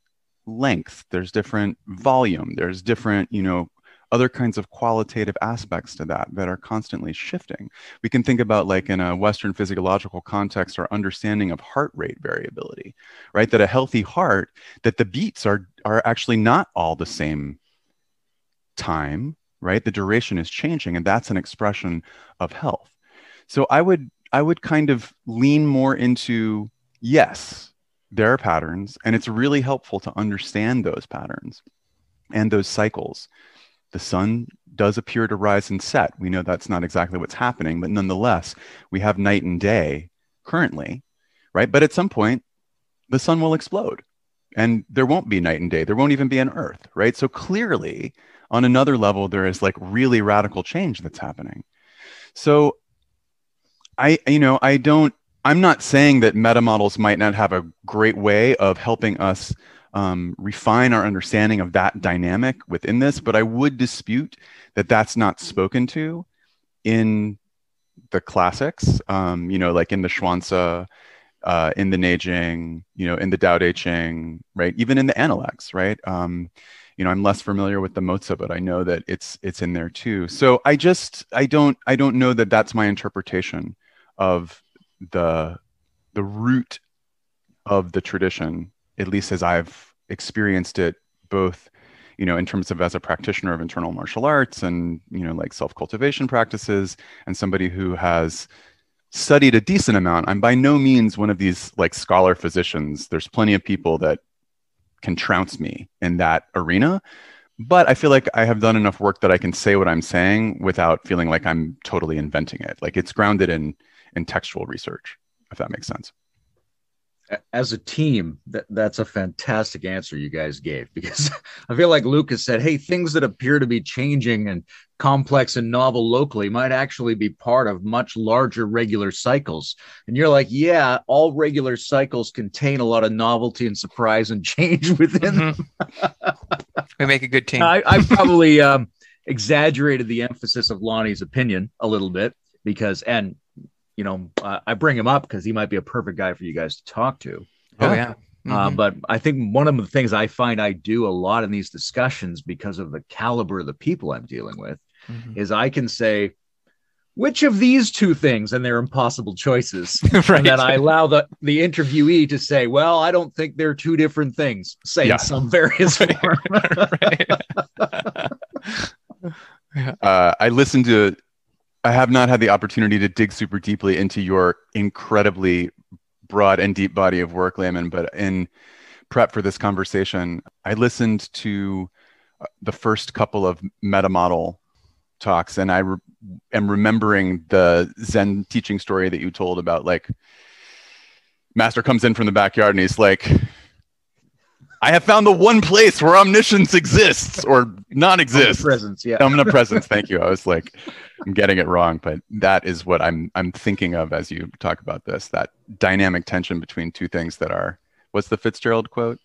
S2: length there's different volume there's different you know other kinds of qualitative aspects to that that are constantly shifting. We can think about like in a western physiological context our understanding of heart rate variability right? That a healthy heart that the beats are are actually not all the same time right? The duration is changing and that's an expression of health. So i would i would kind of lean more into yes there are patterns and it's really helpful to understand those patterns and those cycles the sun does appear to rise and set. We know that's not exactly what's happening but nonetheless we have night and day currently right? But at some point the sun will explode and there won't be night and day. There won't even be an earth right? So clearly on another level there is like really radical change that's happening. So i you know i don't i'm not saying that meta models might not have a great way of helping us um, refine our understanding of that dynamic within this but i would dispute that that's not spoken to in the classics um, you know like in the Zhuangzi uh, in the Neijing, you know, in the Tao Te Ching, right? Even in the Analects, right? Um, you know i'm less familiar with the mozi but i know that it's it's in there too so i just i don't i don't know that that's my interpretation of the the root of the tradition at least as i've experienced it both you know in terms of as a practitioner of internal martial arts and you know like self cultivation practices and somebody who has studied a decent amount i'm by no means one of these like scholar physicians. There's plenty of people that can trounce me in that arena but i feel like i have done enough work that i can say what i'm saying without feeling like i'm totally inventing it. Like it's grounded in in textual research if that makes sense
S1: as a team, that, that's a fantastic answer you guys gave because I feel like Lukas said, hey, things that appear to be changing and complex and novel locally might actually be part of much larger regular cycles. And you're like, yeah, all regular cycles contain a lot of novelty and surprise and change within mm-hmm.
S3: them. we make a good team.
S1: I, I probably um, exaggerated the emphasis of Lonny's opinion a little bit because, and you know, uh, I bring him up because he might be a perfect guy for you guys to talk to.
S3: Oh yeah.
S1: Uh, mm-hmm. Uh, but I think one of the things I find I do a lot in these discussions because of the caliber of the people I'm dealing with mm-hmm. is I can say, which of these two things, and they're impossible choices, right. and then I allow the the interviewee to say, "Well, I don't think they're two different things," say yeah. in some various form.
S2: uh, I listened to I have not had the opportunity to dig super deeply into your incredibly broad and deep body of work, Layman, but in prep for this conversation, I listened to uh, the first couple of meta model talks, and I re- am remembering the Zen teaching story that you told about like Master comes in from the backyard and he's like, I have found the one place where omniscience exists or non-exists.
S1: Omnipresence, yeah.
S2: Omnipresence. Thank you. I was like, I'm getting it wrong, but that is what I'm I'm thinking of as you talk about this. That dynamic tension between two things that are. What's the Fitzgerald quote?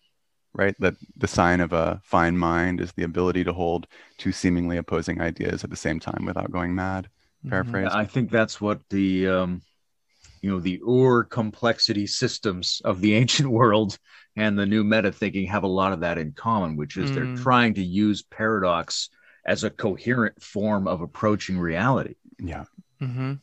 S2: Right. That the sign of a fine mind is the ability to hold two seemingly opposing ideas at the same time without going mad. Mm-hmm. Paraphrase.
S1: I think that's what the um, you know the Ur complexity systems of the ancient world and the new meta thinking have a lot of that in common, which is mm. they're trying to use paradox as a coherent form of approaching reality.
S2: Yeah.
S3: Mm-hmm.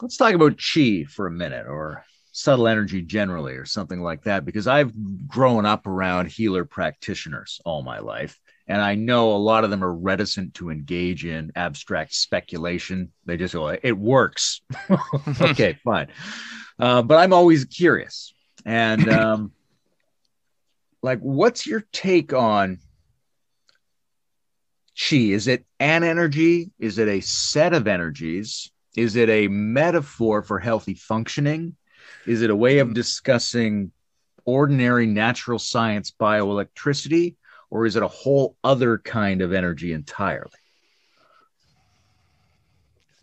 S1: Let's talk about chi for a minute, or subtle energy generally, or something like that, because I've grown up around healer practitioners all my life. And I know a lot of them are reticent to engage in abstract speculation. They just go, it works. okay, fine. Uh, but I'm always curious. And um, like, what's your take on chi? Is it an energy? Is it a set of energies? Is it a metaphor for healthy functioning? Is it a way of discussing ordinary natural science bioelectricity, or is it a whole other kind of energy entirely?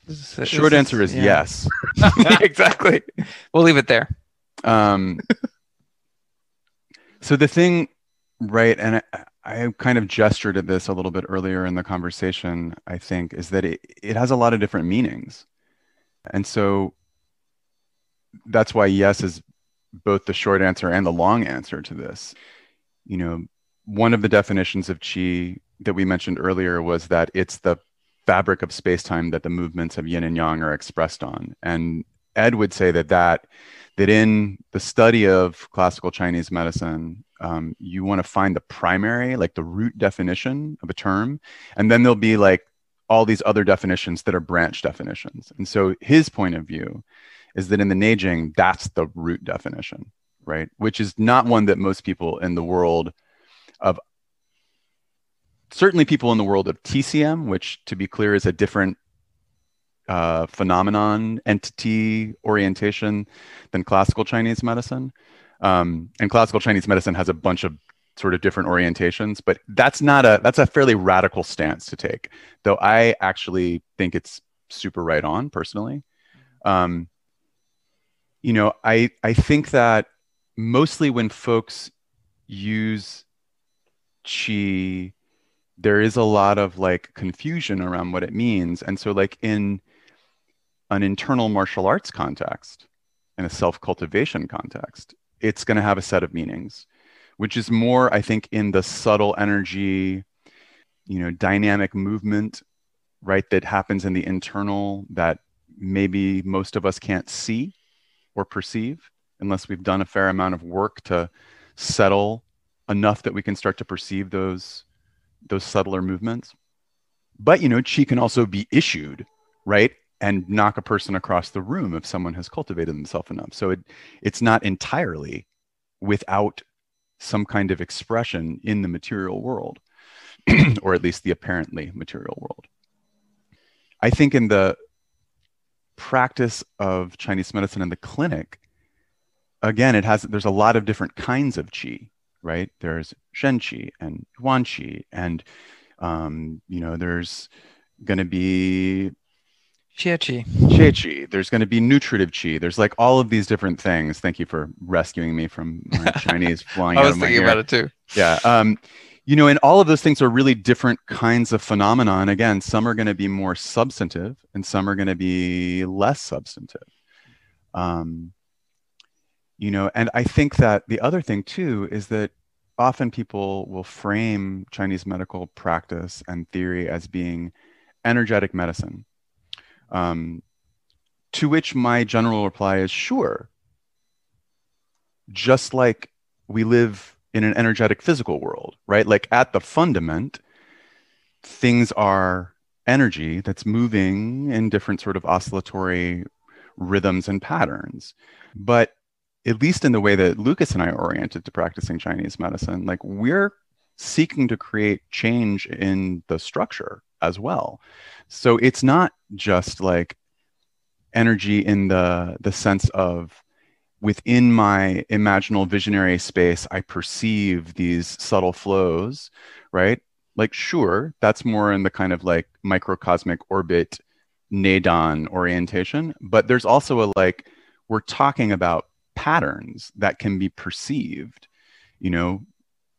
S2: The short answer is yeah. yes.
S3: exactly. We'll leave it there. Um,
S2: so the thing, right, and I, I kind of gestured at this a little bit earlier in the conversation, I think, is that it, it has a lot of different meanings. And so that's why yes is both the short answer and the long answer to this. You know, one of the definitions of chi that we mentioned earlier was that it's the fabric of space-time that the movements of yin and yang are expressed on. And Ed would say that that that in the study of classical Chinese medicine, um, you want to find the primary, like the root definition of a term, and then there'll be like all these other definitions that are branch definitions. And so his point of view is that in the Neijing, that's the root definition, right? Which is not one that most people in the world of certainly people in the world of TCM, which to be clear is a different uh, phenomenon, entity orientation than classical Chinese medicine. Um, and classical Chinese medicine has a bunch of sort of different orientations, but that's not a that's a fairly radical stance to take. Though I actually think it's super right on personally. Um, you know, I I think that mostly when folks use chi there is a lot of like confusion around what it means. And so like in an internal martial arts context in a self-cultivation context it's going to have a set of meanings which is more i think in the subtle energy you know dynamic movement right that happens in the internal that maybe most of us can't see or perceive unless we've done a fair amount of work to settle enough that we can start to perceive those those subtler movements. But you know chi can also be issued right and knock a person across the room if someone has cultivated themselves enough. So it it's not entirely without some kind of expression in the material world or at least the apparently material world. I think in the practice of chinese medicine in the clinic again it has there's a lot of different kinds of qi right? There's Shen Qi and Yuan Qi, and um, you know, there's going to be
S3: Qi.
S2: Xie Qi. There's going to be nutritive Qi. There's like all of these different things. Thank you for rescuing me from my Chinese flying
S3: I
S2: was
S3: thinking about it too.
S2: Yeah. Um, you know, and all of those things are really different kinds of phenomena. And again, some are going to be more substantive, and some are going to be less substantive. Um, you know and i think that the other thing too is that often people will frame chinese medical practice and theory as being energetic medicine um, to which my general reply is sure just like we live in an energetic physical world right? Like at the fundament things are energy that's moving in different sort of oscillatory rhythms and patterns. But at least in the way that Lukas and I are oriented to practicing Chinese medicine, like we're seeking to create change in the structure as well. So it's not just like energy in the the sense of within my imaginal visionary space I perceive these subtle flows, right? Like sure, that's more in the kind of like microcosmic orbit Neidan orientation, but there's also a like we're talking about patterns that can be perceived you know?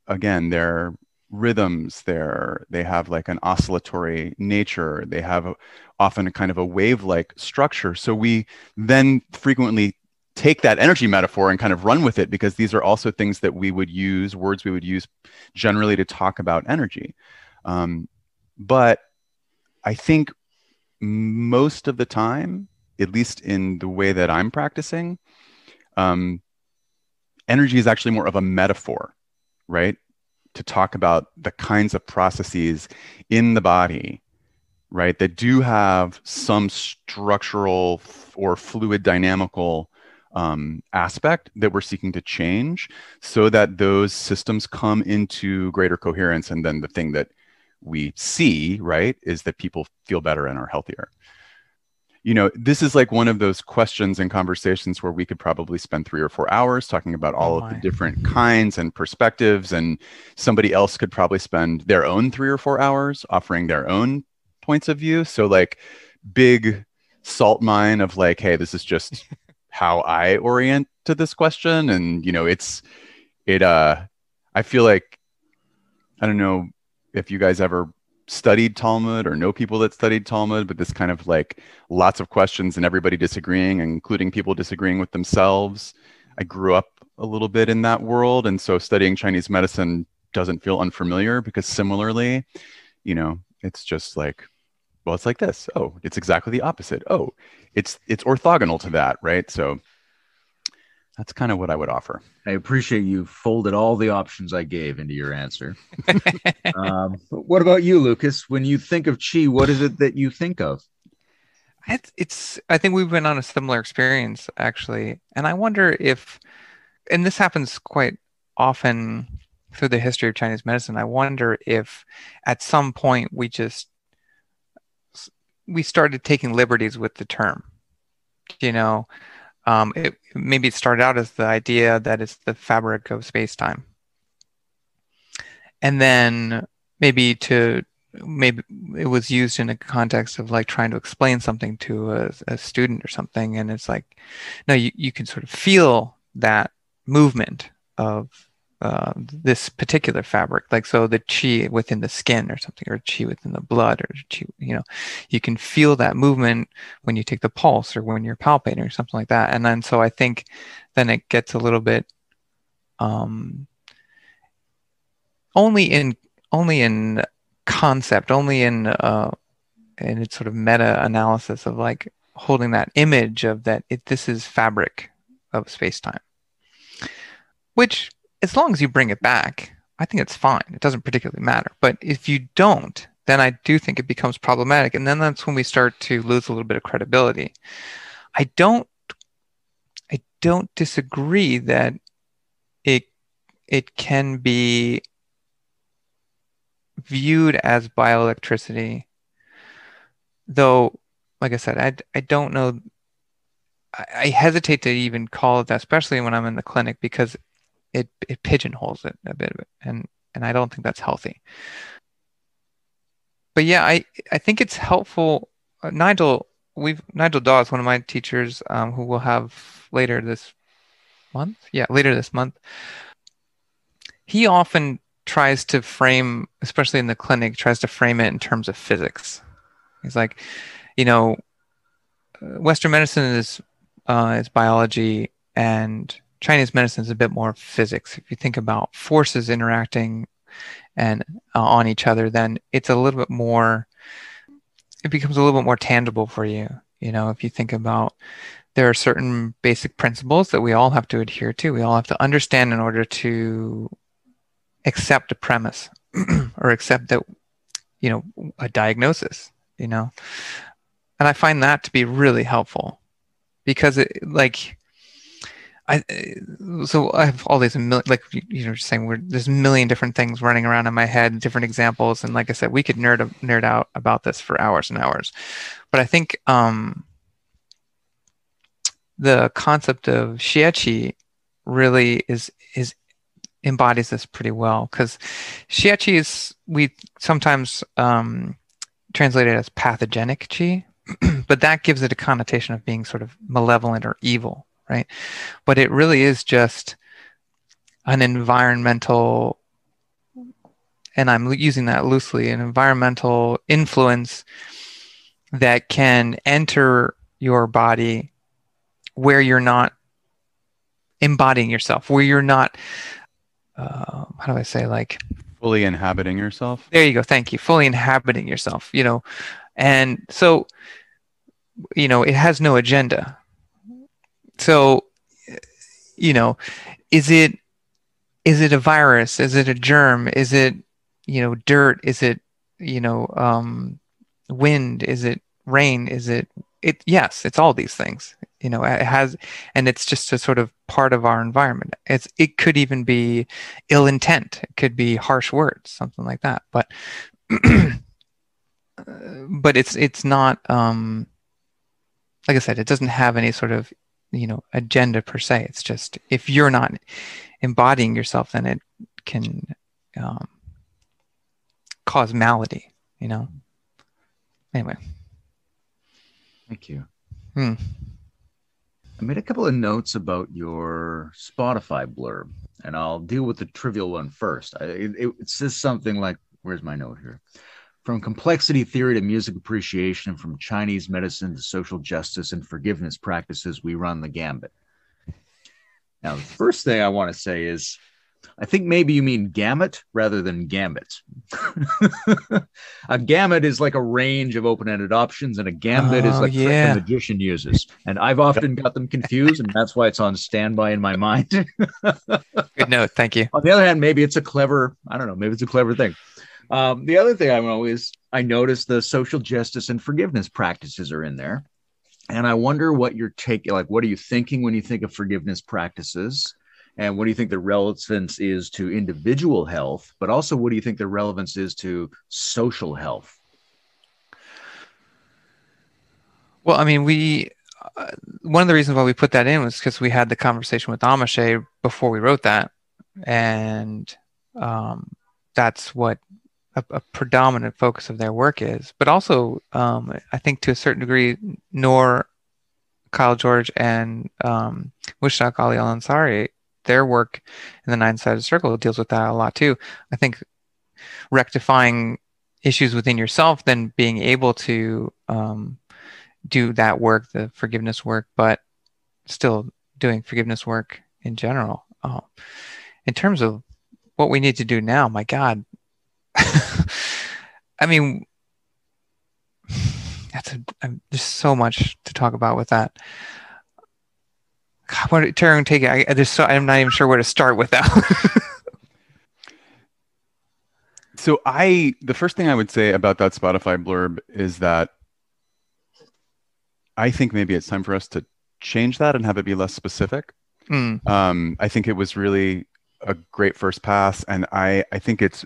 S2: Again they're rhythms there. They have like an oscillatory nature. They have a, often a kind of a wave like structure. So we then frequently take that energy metaphor and kind of run with it because these are also things that we would use words we would use generally to talk about energy. Um, but i think most of the time at least in the way that i'm practicing um, energy is actually more of a metaphor, right? To talk about the kinds of processes in the body, right, that do have some structural or fluid dynamical um, aspect that we're seeking to change so that those systems come into greater coherence. And then the thing that we see, right, is that people feel better and are healthier you know, this is like one of those questions and conversations where we could probably spend three or four hours talking about all
S3: Oh
S2: of the different kinds and perspectives. And somebody else could probably spend their own three or four hours offering their own points of view. So, like, big salt mine of like, hey, this is just how I orient to this question. And, you know, it's, it, uh, I feel like, I don't know if you guys ever studied Talmud or know people that studied Talmud, but this kind of like lots of questions and everybody disagreeing, including people disagreeing with themselves. I grew up a little bit in that world. And so studying Chinese medicine doesn't feel unfamiliar because similarly, you know, it's just like, well, it's like this. Oh, it's exactly the opposite. Oh, it's it's orthogonal to that, right? So that's kind of what I would offer.
S1: I appreciate you folded all the options I gave into your answer. um, but what about you, Lukas? When you think of chi, what is it that you think of?
S3: It's, it's I think we've been on a similar experience actually, and I wonder if, and this happens quite often through the history of Chinese medicine. I wonder if at some point we just we started taking liberties with the term. You know, um, it, maybe it started out as the idea that it's the fabric of space time, and then maybe to maybe it was used in a context of like trying to explain something to a, a student or something and it's like no you, you can sort of feel that movement of uh, this particular fabric like so the chi within the skin or something or chi within the blood or chi you know you can feel that movement when you take the pulse or when you're palpating or something like that. And then so i think then it gets a little bit um only in only in concept only in uh in its sort of meta analysis of like holding that image of that it, this is fabric of space-time which as long as you bring it back i think it's fine. It doesn't particularly matter. But if you don't then i do think it becomes problematic. And then that's when we start to lose a little bit of credibility. I don't i don't disagree that it it can be viewed as bioelectricity though like i said i, I don't know I, I hesitate to even call it that especially when i'm in the clinic because it, it pigeonholes it a bit and and i don't think that's healthy. But yeah i i think it's helpful. Uh, nigel we've nigel dawes one of my teachers um, who we'll have later this month? Yeah later this month. He often tries to frame, especially in the clinic, tries to frame it in terms of physics. He's like, you know, Western medicine is uh, is biology, and Chinese medicine is a bit more physics. If you think about forces interacting and uh, on each other, then it's a little bit more. It becomes a little bit more tangible for you. You know, if you think about there are certain basic principles that we all have to adhere to. We all have to understand in order to accept a premise or accept that you know a diagnosis you know and i find that to be really helpful because it like i so i have all these mil- like you know just saying we're, there's a million different things running around in my head different examples and like i said we could nerd nerd out about this for hours and hours. But i think um the concept of xie really is is embodies this pretty well because Xie Qi is we sometimes um, translate it as pathogenic chi, but that gives it a connotation of being sort of malevolent or evil, right? But it really is just an environmental, and I'm using that loosely, an environmental influence that can enter your body where you're not embodying yourself, where you're not uh, how do I say like
S2: fully inhabiting yourself.
S3: There you go. Thank you. Fully inhabiting yourself. You know, and so you know it has no agenda. So you know, is it is it a virus? Is it a germ? Is it you know dirt? Is it you know um, wind? Is it rain? Is it it? Yes, it's all these things you know it has and it's just a sort of part of our environment it's it could even be ill intent it could be harsh words something like that but but it's it's not um like I said, it doesn't have any sort of you know agenda per se. It's just if you're not embodying yourself, then it can um, cause malady. You know. Anyway.
S1: Thank you.
S3: Hmm.
S1: I made a couple of notes about your Spotify blurb, and I'll deal with the trivial one first. I, it, it says something like, "Where's my note here?" From complexity theory to music appreciation, from Chinese medicine to social justice and forgiveness practices, we run the gambit. Now, the first thing I want to say is I think maybe you mean gamut rather than gambit. a gamut is like a range of open-ended options, and a gambit oh, is like yeah. a magician uses. And I've often got them confused, and that's why it's on standby in my mind.
S3: Good note, thank you.
S1: On the other hand, maybe it's a clever, I don't know, maybe it's a clever thing. Um, the other thing I know is I noticed the social justice and forgiveness practices are in there. And I wonder what you're taking, like, what are you thinking when you think of forgiveness practices? And what do you think the relevance is to individual health? But also, what do you think the relevance is to social health?
S3: Well, I mean, we uh, one of the reasons why we put that in was because we had the conversation with Amashe before we wrote that, and um, that's what a, a, predominant focus of their work is. But also, um, I think to a certain degree, nor Kyle George, and um, Mushtaq Ali Al Ansari, their work in the Nine Sided Circle deals with that a lot too. I think rectifying issues within yourself, then being able to um, do that work, the forgiveness work, but still doing forgiveness work in general. Oh, in terms of what we need to do now, my God, I mean, that's a, I'm, there's so much to talk about with that. God, what turn take it? I, I just so, I'm not even sure where to start with that.
S2: so I the first thing I would say about that Spotify blurb is that I think maybe it's time for us to change that and have it be less specific. Mm. Um, I think it was really a great first pass, and I I think it's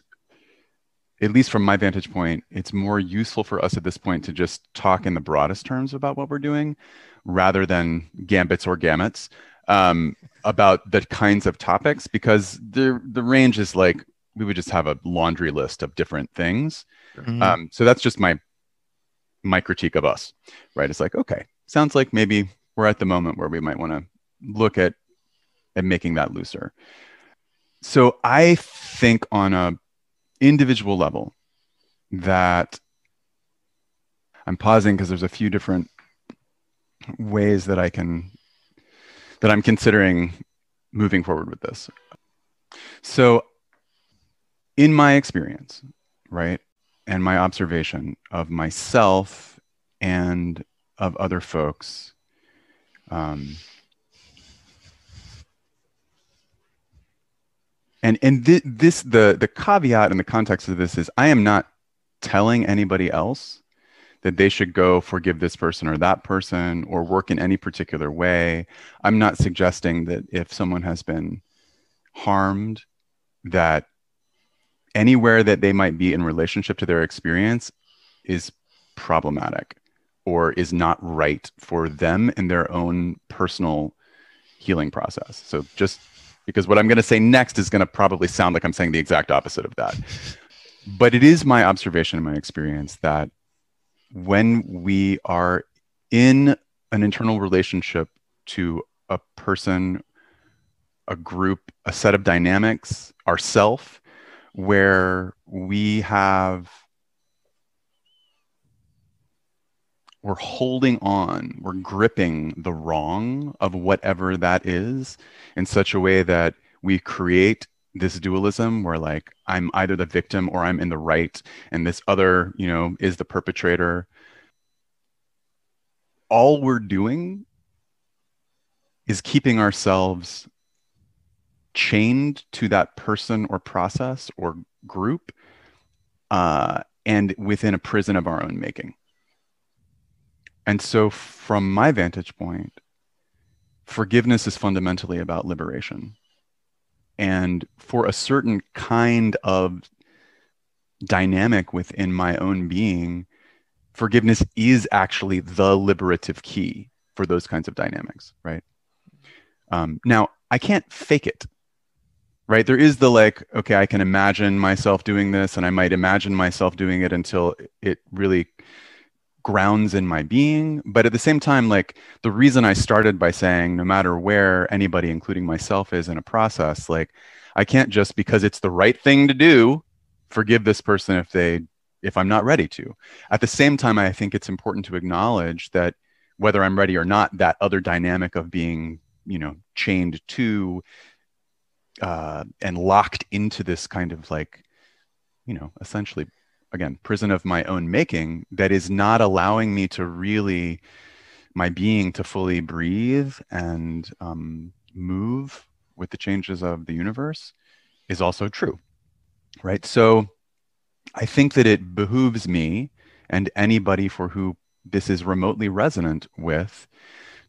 S2: at least from my vantage point, it's more useful for us at this point to just talk in the broadest terms about what we're doing rather than gambits or gamuts um, about the kinds of topics because the the range is like we would just have a laundry list of different things. Mm-hmm. Um, so that's just my my critique of us, right? It's like okay, sounds like maybe we're at the moment where we might want to look at at making that looser. So I think on a individual level that I'm pausing because there's a few different ways that I can that I'm considering moving forward with this. So in my experience, right, and my observation of myself and of other folks, um, and and th- this the the caveat in the context of this is I am not telling anybody else that they should go forgive this person or that person or work in any particular way. I'm not suggesting that if someone has been harmed, that anywhere that they might be in relationship to their experience is problematic or is not right for them in their own personal healing process. So just because what I'm going to say next is going to probably sound like I'm saying the exact opposite of that. But it is my observation and my experience that when we are in an internal relationship to a person, a group, a set of dynamics, ourself, where we have we're holding on, we're gripping the wrong of whatever that is in such a way that we create this dualism where like I'm either the victim or I'm in the right and this other, you know, is the perpetrator. All we're doing is keeping ourselves chained to that person or process or group uh, and within a prison of our own making. And so, from my vantage point, forgiveness is fundamentally about liberation. And for a certain kind of dynamic within my own being, forgiveness is actually the liberative key for those kinds of dynamics, right? Um, now, I can't fake it, right? There is the like, okay, I can imagine myself doing this, and I might imagine myself doing it until it really grounds in my being. But at the same time, like the reason I started by saying, no matter where anybody, including myself, is in a process, like I can't just because it's the right thing to do, forgive this person if they if I'm not ready to. At the same time, I think it's important to acknowledge that whether I'm ready or not, that other dynamic of being, you know, chained to uh, and locked into this kind of like, you know, essentially, again, prison of my own making that is not allowing me to really, my being to fully breathe and um, move with the changes of the universe is also true. Right. So I think that it behooves me and anybody for who this is remotely resonant with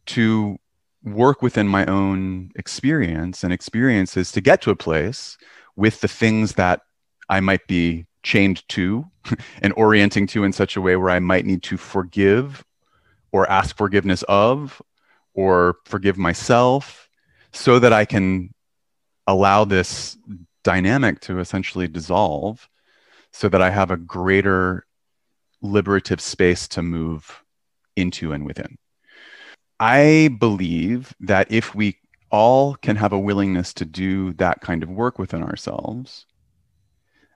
S2: to work within my own experience and experiences to get to a place with the things that I might be chained to and orienting to in such a way where I might need to forgive or ask forgiveness of or forgive myself so that I can allow this dynamic to essentially dissolve so that I have a greater liberative space to move into and within. I believe that if we all can have a willingness to do that kind of work within ourselves,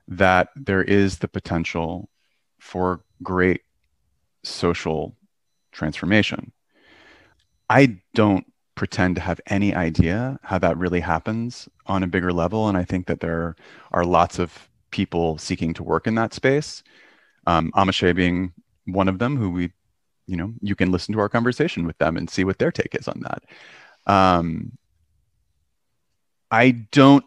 S2: that there is the potential for great social transformation. I don't pretend to have any idea how that really happens on a bigger level. And I think that there are lots of people seeking to work in that space um, Amashe being one of them who we, you know, you can listen to our conversation with them and see what their take is on that. Um, I don't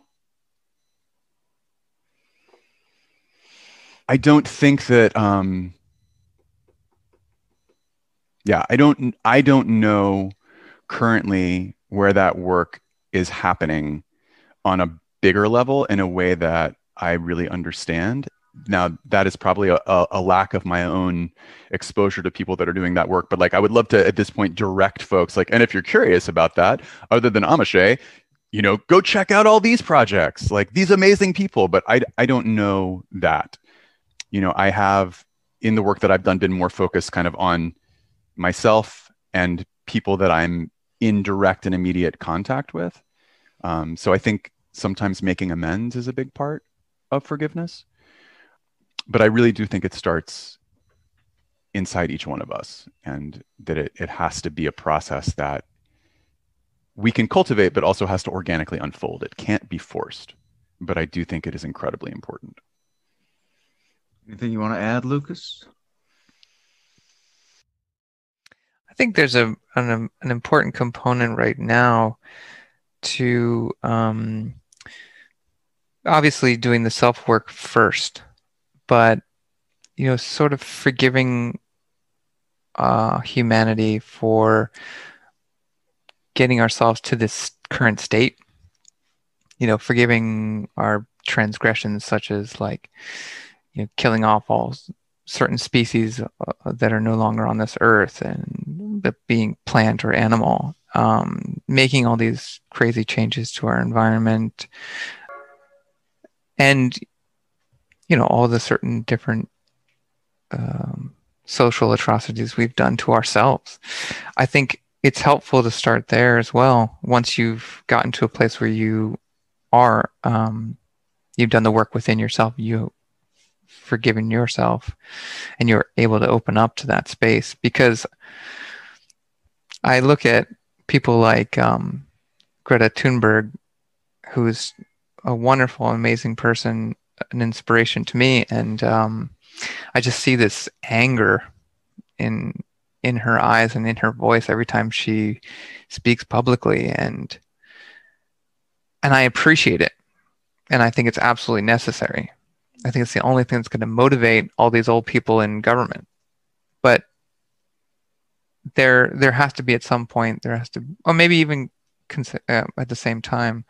S2: I don't think that um yeah, I don't I don't know currently where that work is happening on a bigger level in a way that I really understand. Now that is probably a, a, lack of my own exposure to people that are doing that work but like i would love to at this point direct folks like and if you're curious about that other than amashe you know go check out all these projects like these amazing people but i i don't know that you know i have in the work that i've done been more focused kind of on myself and people that i'm in direct and immediate contact with um, so i think sometimes making amends is a big part of forgiveness but I really do think it starts inside each one of us and that it, it has to be a process that we can cultivate, but also has to organically unfold. It can't be forced, but I do think it is incredibly important.
S1: Anything you want to add, Lukas?
S3: I think there's a an, an important component right now to um, obviously doing the self work first but you know, sort of forgiving uh, humanity for getting ourselves to this current state. You know, forgiving our transgressions, such as like, you know, killing off all certain species uh, that are no longer on this earth, and being plant or animal, um, making all these crazy changes to our environment, and you know all the certain different um, social atrocities we've done to ourselves. I think it's helpful to start there as well. Once you've gotten to a place where you are, um, you've done the work within yourself, you forgiven yourself, and you're able to open up to that space. Because I look at people like um, Greta Thunberg, who's a wonderful, amazing person an inspiration to me, and um, I just see this anger in in her eyes and in her voice every time she speaks publicly, and and I appreciate it, and I think it's absolutely necessary. I think it's the only thing that's going to motivate all these old people in government. But there there has to be at some point there has to or maybe even uh, at the same time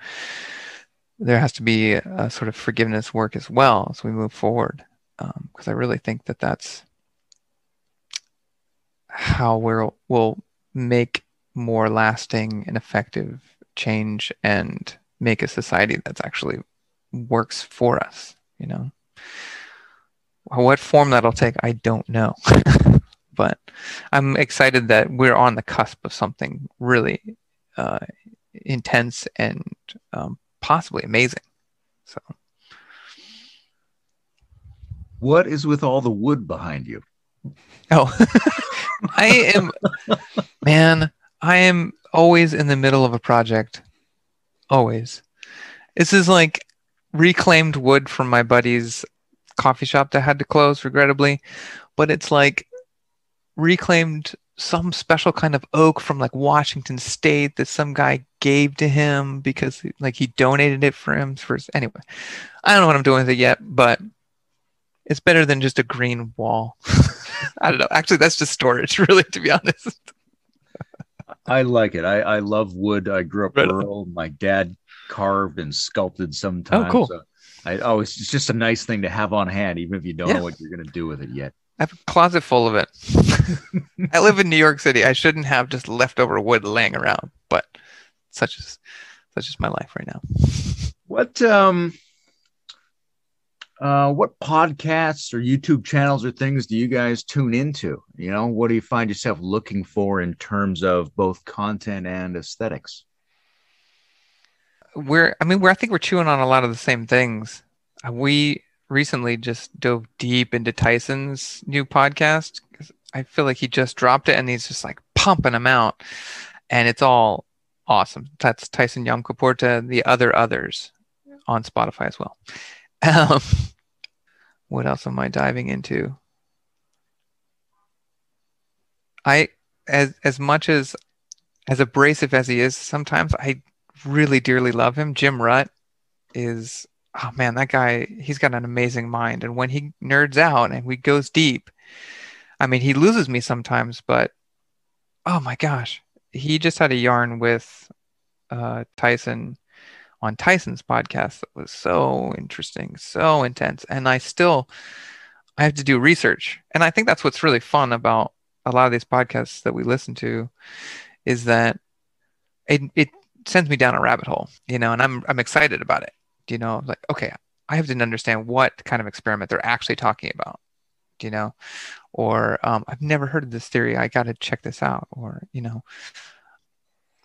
S3: there has to be a sort of forgiveness work as well as we move forward because um, I really think that that's how we'll will make more lasting and effective change and make a society that's actually works for us you know what form that'll take i don't know. But i'm excited that we're on the cusp of something really uh, intense and um, possibly amazing. So.
S1: What is with all the wood behind you?
S3: Oh i am man i am always in the middle of a project. Always. This is like reclaimed wood from my buddy's coffee shop that had to close, regrettably. But it's like reclaimed some special kind of oak from like Washington State that some guy gave to him because like he donated it for him for his, anyway. I don't know what I'm doing with it yet, but it's better than just a green wall. I don't know. Actually, that's just storage, really, to be honest.
S1: I like it. I, I love wood. I grew up right. rural. My dad carved and sculpted sometimes.
S3: Oh, cool. So
S1: I oh, it's just a nice thing to have on hand, even if you don't yeah. know what you're going to do with it yet.
S3: I have a closet full of it. I live in New York City. I shouldn't have just leftover wood laying around, but such is such is my life right now.
S1: What um uh what podcasts or YouTube channels or things do you guys tune into? You know, what do you find yourself looking for in terms of both content and aesthetics?
S3: We're I mean we're I think we're chewing on a lot of the same things. Uh, we recently just dove deep into Tyson's new podcast I feel like he just dropped it and he's just like pumping them out, and it's all awesome. That's Tyson Yunkaporta, the other others on Spotify as well. Um, what else am I diving into? I as as much as as abrasive as he is, sometimes I really dearly love him. Jim Rutt is oh man, that guy, he's got an amazing mind. And when he nerds out and he goes deep, I mean, he loses me sometimes, but oh my gosh, he just had a yarn with uh, Tyson on Tyson's podcast that was so interesting, so intense. And I still, I have to do research. And I think that's what's really fun about a lot of these podcasts that we listen to is that it, it sends me down a rabbit hole, you know, and I'm I'm excited about it. You know, like okay, I have to understand what kind of experiment they're actually talking about. Do you know, or um, I've never heard of this theory. I got to check this out. Or you know,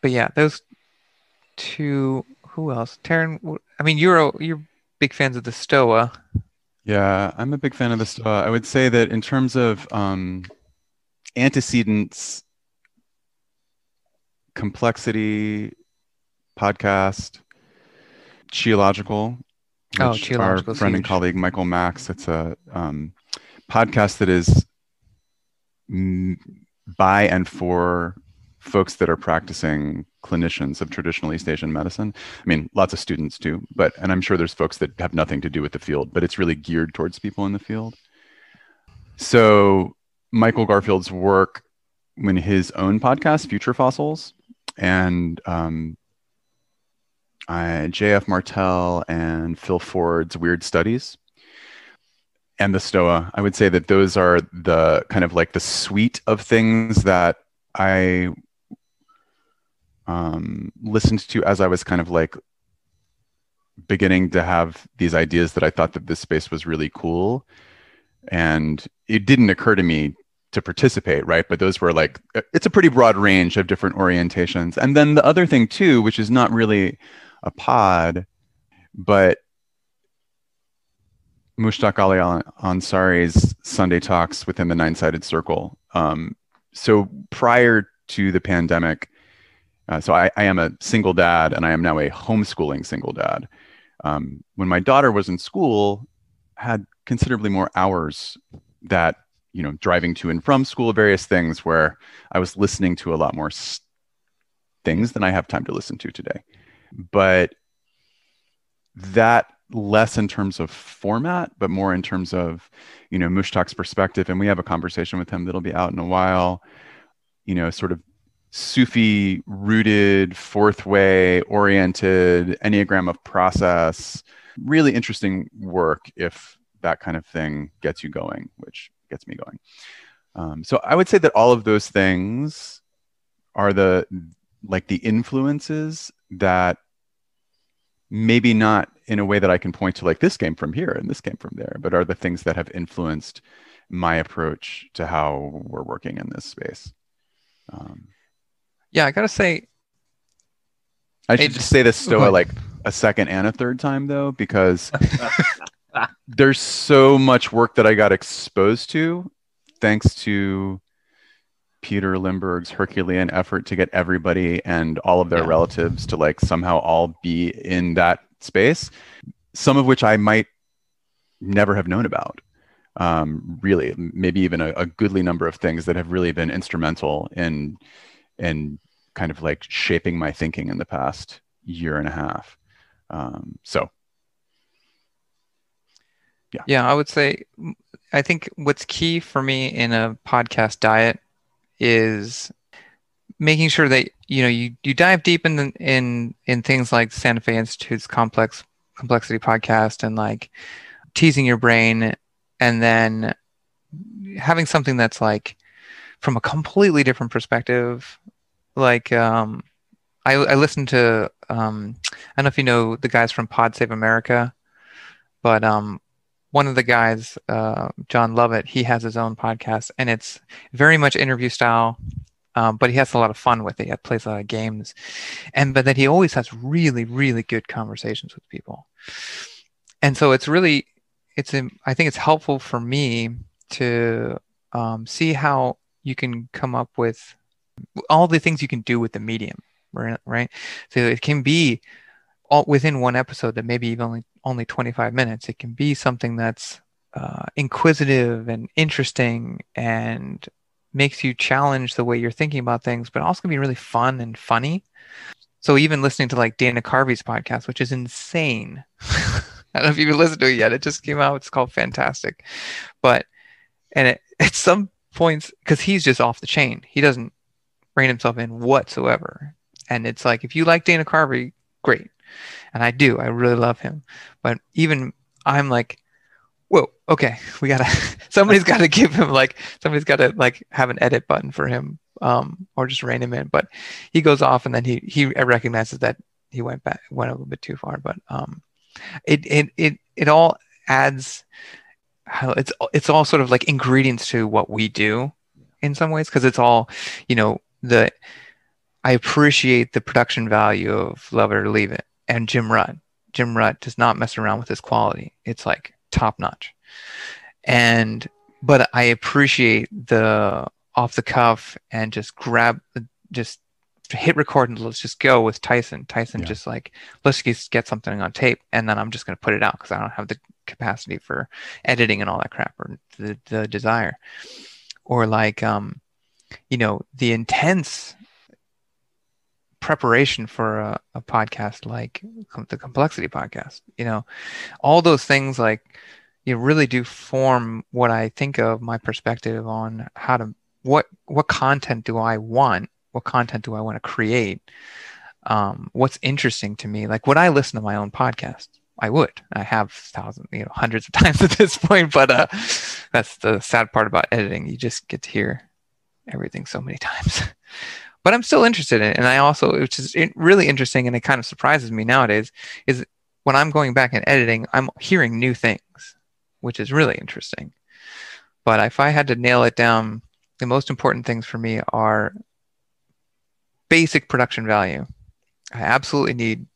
S3: but yeah, those two. Who else? Taran. I mean, you're a, you're big fans of the Stoa.
S2: Yeah, I'm a big fan of the Stoa. I would say that in terms of um, antecedents, complexity, podcast, Qiological,
S3: oh,
S2: our friend and colleague Michael Max. It's a um, podcast that is by and for folks that are practicing clinicians of traditional East Asian medicine. I mean, lots of students do, but and I'm sure there's folks that have nothing to do with the field, but it's really geared towards people in the field. So Michael Garfield's work in his own podcast, Future Fossils, and um, J.F. Martel and Phil Ford's Weird Studies and the Stoa. I would say that those are the kind of like the suite of things that I um, listened to as I was kind of like beginning to have these ideas that I thought that this space was really cool. And it didn't occur to me to participate, right? But those were like, it's a pretty broad range of different orientations. And then the other thing, too, which is not really a pod, but Mushtaq Ali Ansari's Sunday talks within the Nine Sided Circle. Um, so prior to the pandemic, uh, so I, I, am a single dad and I am now a homeschooling single dad. Um, when my daughter was in school, had considerably more hours that you know driving to and from school, various things where I was listening to a lot more s- things than I have time to listen to today but that less in terms of format, but more in terms of, you know, Mushtaq's perspective. And we have a conversation with him that'll be out in a while, you know, sort of Sufi rooted, fourth way oriented, Enneagram of process, really interesting work if that kind of thing gets you going, which gets me going. Um, so I would say that all of those things are the like the influences that maybe not in a way that I can point to like this came from here and this came from there, but are the things that have influenced my approach to how we're working in this space. Um,
S3: yeah, I gotta say,
S2: I should just say this Stoa like a second and a third time though, because there's so much work that I got exposed to thanks to Peter Limberg's Herculean effort to get everybody and all of their yeah. relatives to like somehow all be in that space, some of which I might never have known about. Um, really, maybe even a, a goodly number of things that have really been instrumental in in kind of like shaping my thinking in the past year and a half. Um, so,
S3: yeah, yeah, I would say I think what's key for me in a podcast diet is making sure that you know you, you dive deep in in in things like Santa Fe Institute's complex complexity podcast and like teasing your brain and then having something that's like from a completely different perspective. Like um I, I listened to um I don't know if you know the guys from Pod Save America but um one of the guys, uh, Jon Lovett, he has his own podcast, and it's very much interview style, um, but he has a lot of fun with it. He plays a lot of games, and but then he always has really, really good conversations with people, and so it's really, it's I think it's helpful for me to um, see how you can come up with all the things you can do with the medium, right? Right. So it can be all within one episode that maybe even only only 25 minutes. It can be something that's uh, inquisitive and interesting and makes you challenge the way you're thinking about things, but also can be really fun and funny. So even listening to like Dana Carvey's podcast, which is insane. I don't know if you've listened to it yet. It just came out. It's called Fantastic. But and it, at some points, because he's just off the chain, he doesn't rein himself in whatsoever. And it's like if you like Dana Carvey, great and I do. I really love him. But even I'm like, whoa, okay, we gotta. somebody's got to give him like somebody's got to like have an edit button for him, um, or just rein him in. But he goes off, and then he he recognizes that he went back went a little bit too far. But um, it it it it all adds. It's it's all sort of like ingredients to what we do in some ways because it's all you know the I appreciate the production value of Love It or Leave It and Jim Rutt. Jim Rutt does not mess around with his quality. It's like top notch. And but I appreciate the off the cuff and just grab just hit record and let's just go with Tyson. Tyson yeah. just like let's just get something on tape and then I'm just going to put it out because I don't have the capacity for editing and all that crap or the, the desire. Or like um you know the intense preparation for a, a podcast like the complexity podcast you know? All those things like you really do form what i think of my perspective on how to what what content do i want? What content do i want to create? Um, what's interesting to me? Like would i listen to my own podcast? I would. I have thousands you know hundreds of times at this point but uh, that's the sad part about editing. You just get to hear everything so many times but I'm still interested in it. And I also, which is really interesting and it kind of surprises me nowadays, is when I'm going back and editing, I'm hearing new things, which is really interesting. But if I had to nail it down, the most important things for me are basic production value. I absolutely need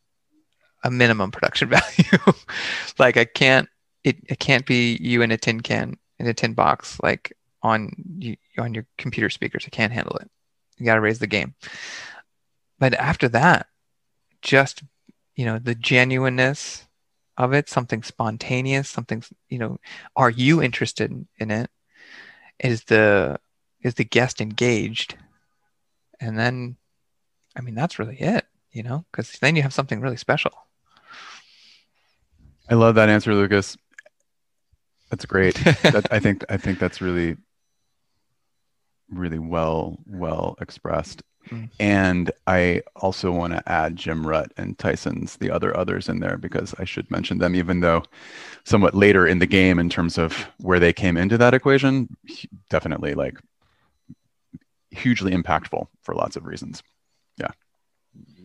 S3: a minimum production value. like I can't, it, it can't be you in a tin can in a tin box, like on you, on your computer speakers. I can't handle it. You got to raise the game. But after that, just you know the genuineness of it, something spontaneous, something you know, are you interested in it? Is the is the guest engaged? And then, I mean, that's really it, you know, because then you have something really special.
S2: I love that answer, Lukas. That's great. that, I think I think that's really really well well expressed. Mm. And I also want to add Jim Rutt and Tyson's the other others in there because I should mention them, even though somewhat later in the game in terms of where they came into that equation. Definitely like hugely impactful for lots of reasons.
S1: Yeah.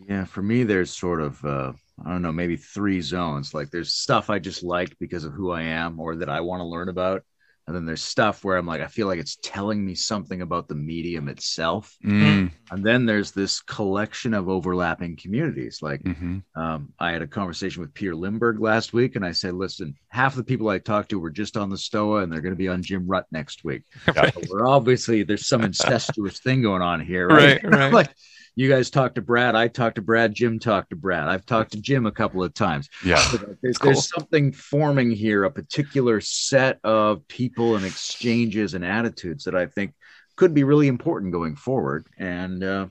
S1: Yeah, for me, there's sort of uh, I don't know, maybe three zones. Like there's stuff I just like because of who I am or that I want to learn about, and then there's stuff where I'm like I feel like it's telling me something about the medium itself.
S2: Mm,
S1: And then there's this collection of overlapping communities. Like
S2: mhm.
S1: um, I had a conversation with Peter Limberg last week, and I said, listen, half the people I talked to were just on the Stoa, and they're going to be on Jim Rutt next week.
S2: Yeah.
S1: So we're obviously there's some incestuous thing going on here,
S3: Right,
S1: right?
S3: right.
S1: like you guys talked to Brad, I talked to Brad, Jim talked to Brad. I've talked to Jim a couple of times.
S2: Yeah.
S1: So there's,
S3: Cool.
S1: there's something forming here, a particular set of people and exchanges and attitudes that I think could be really important going forward. And uh,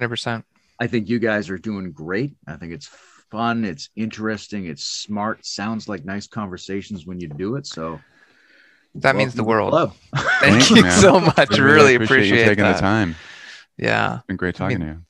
S3: 100%.
S1: I think you guys are doing great. I think it's fun, it's interesting, it's smart, sounds like nice conversations when you do it. So
S3: That means the world.
S1: club.
S3: Thank
S2: Thank you,
S3: you
S2: man.
S3: so much.
S2: We
S3: Really,
S2: you
S3: appreciate,
S2: taking
S3: that.
S2: the time.
S3: Yeah.
S2: It's been great talking to you.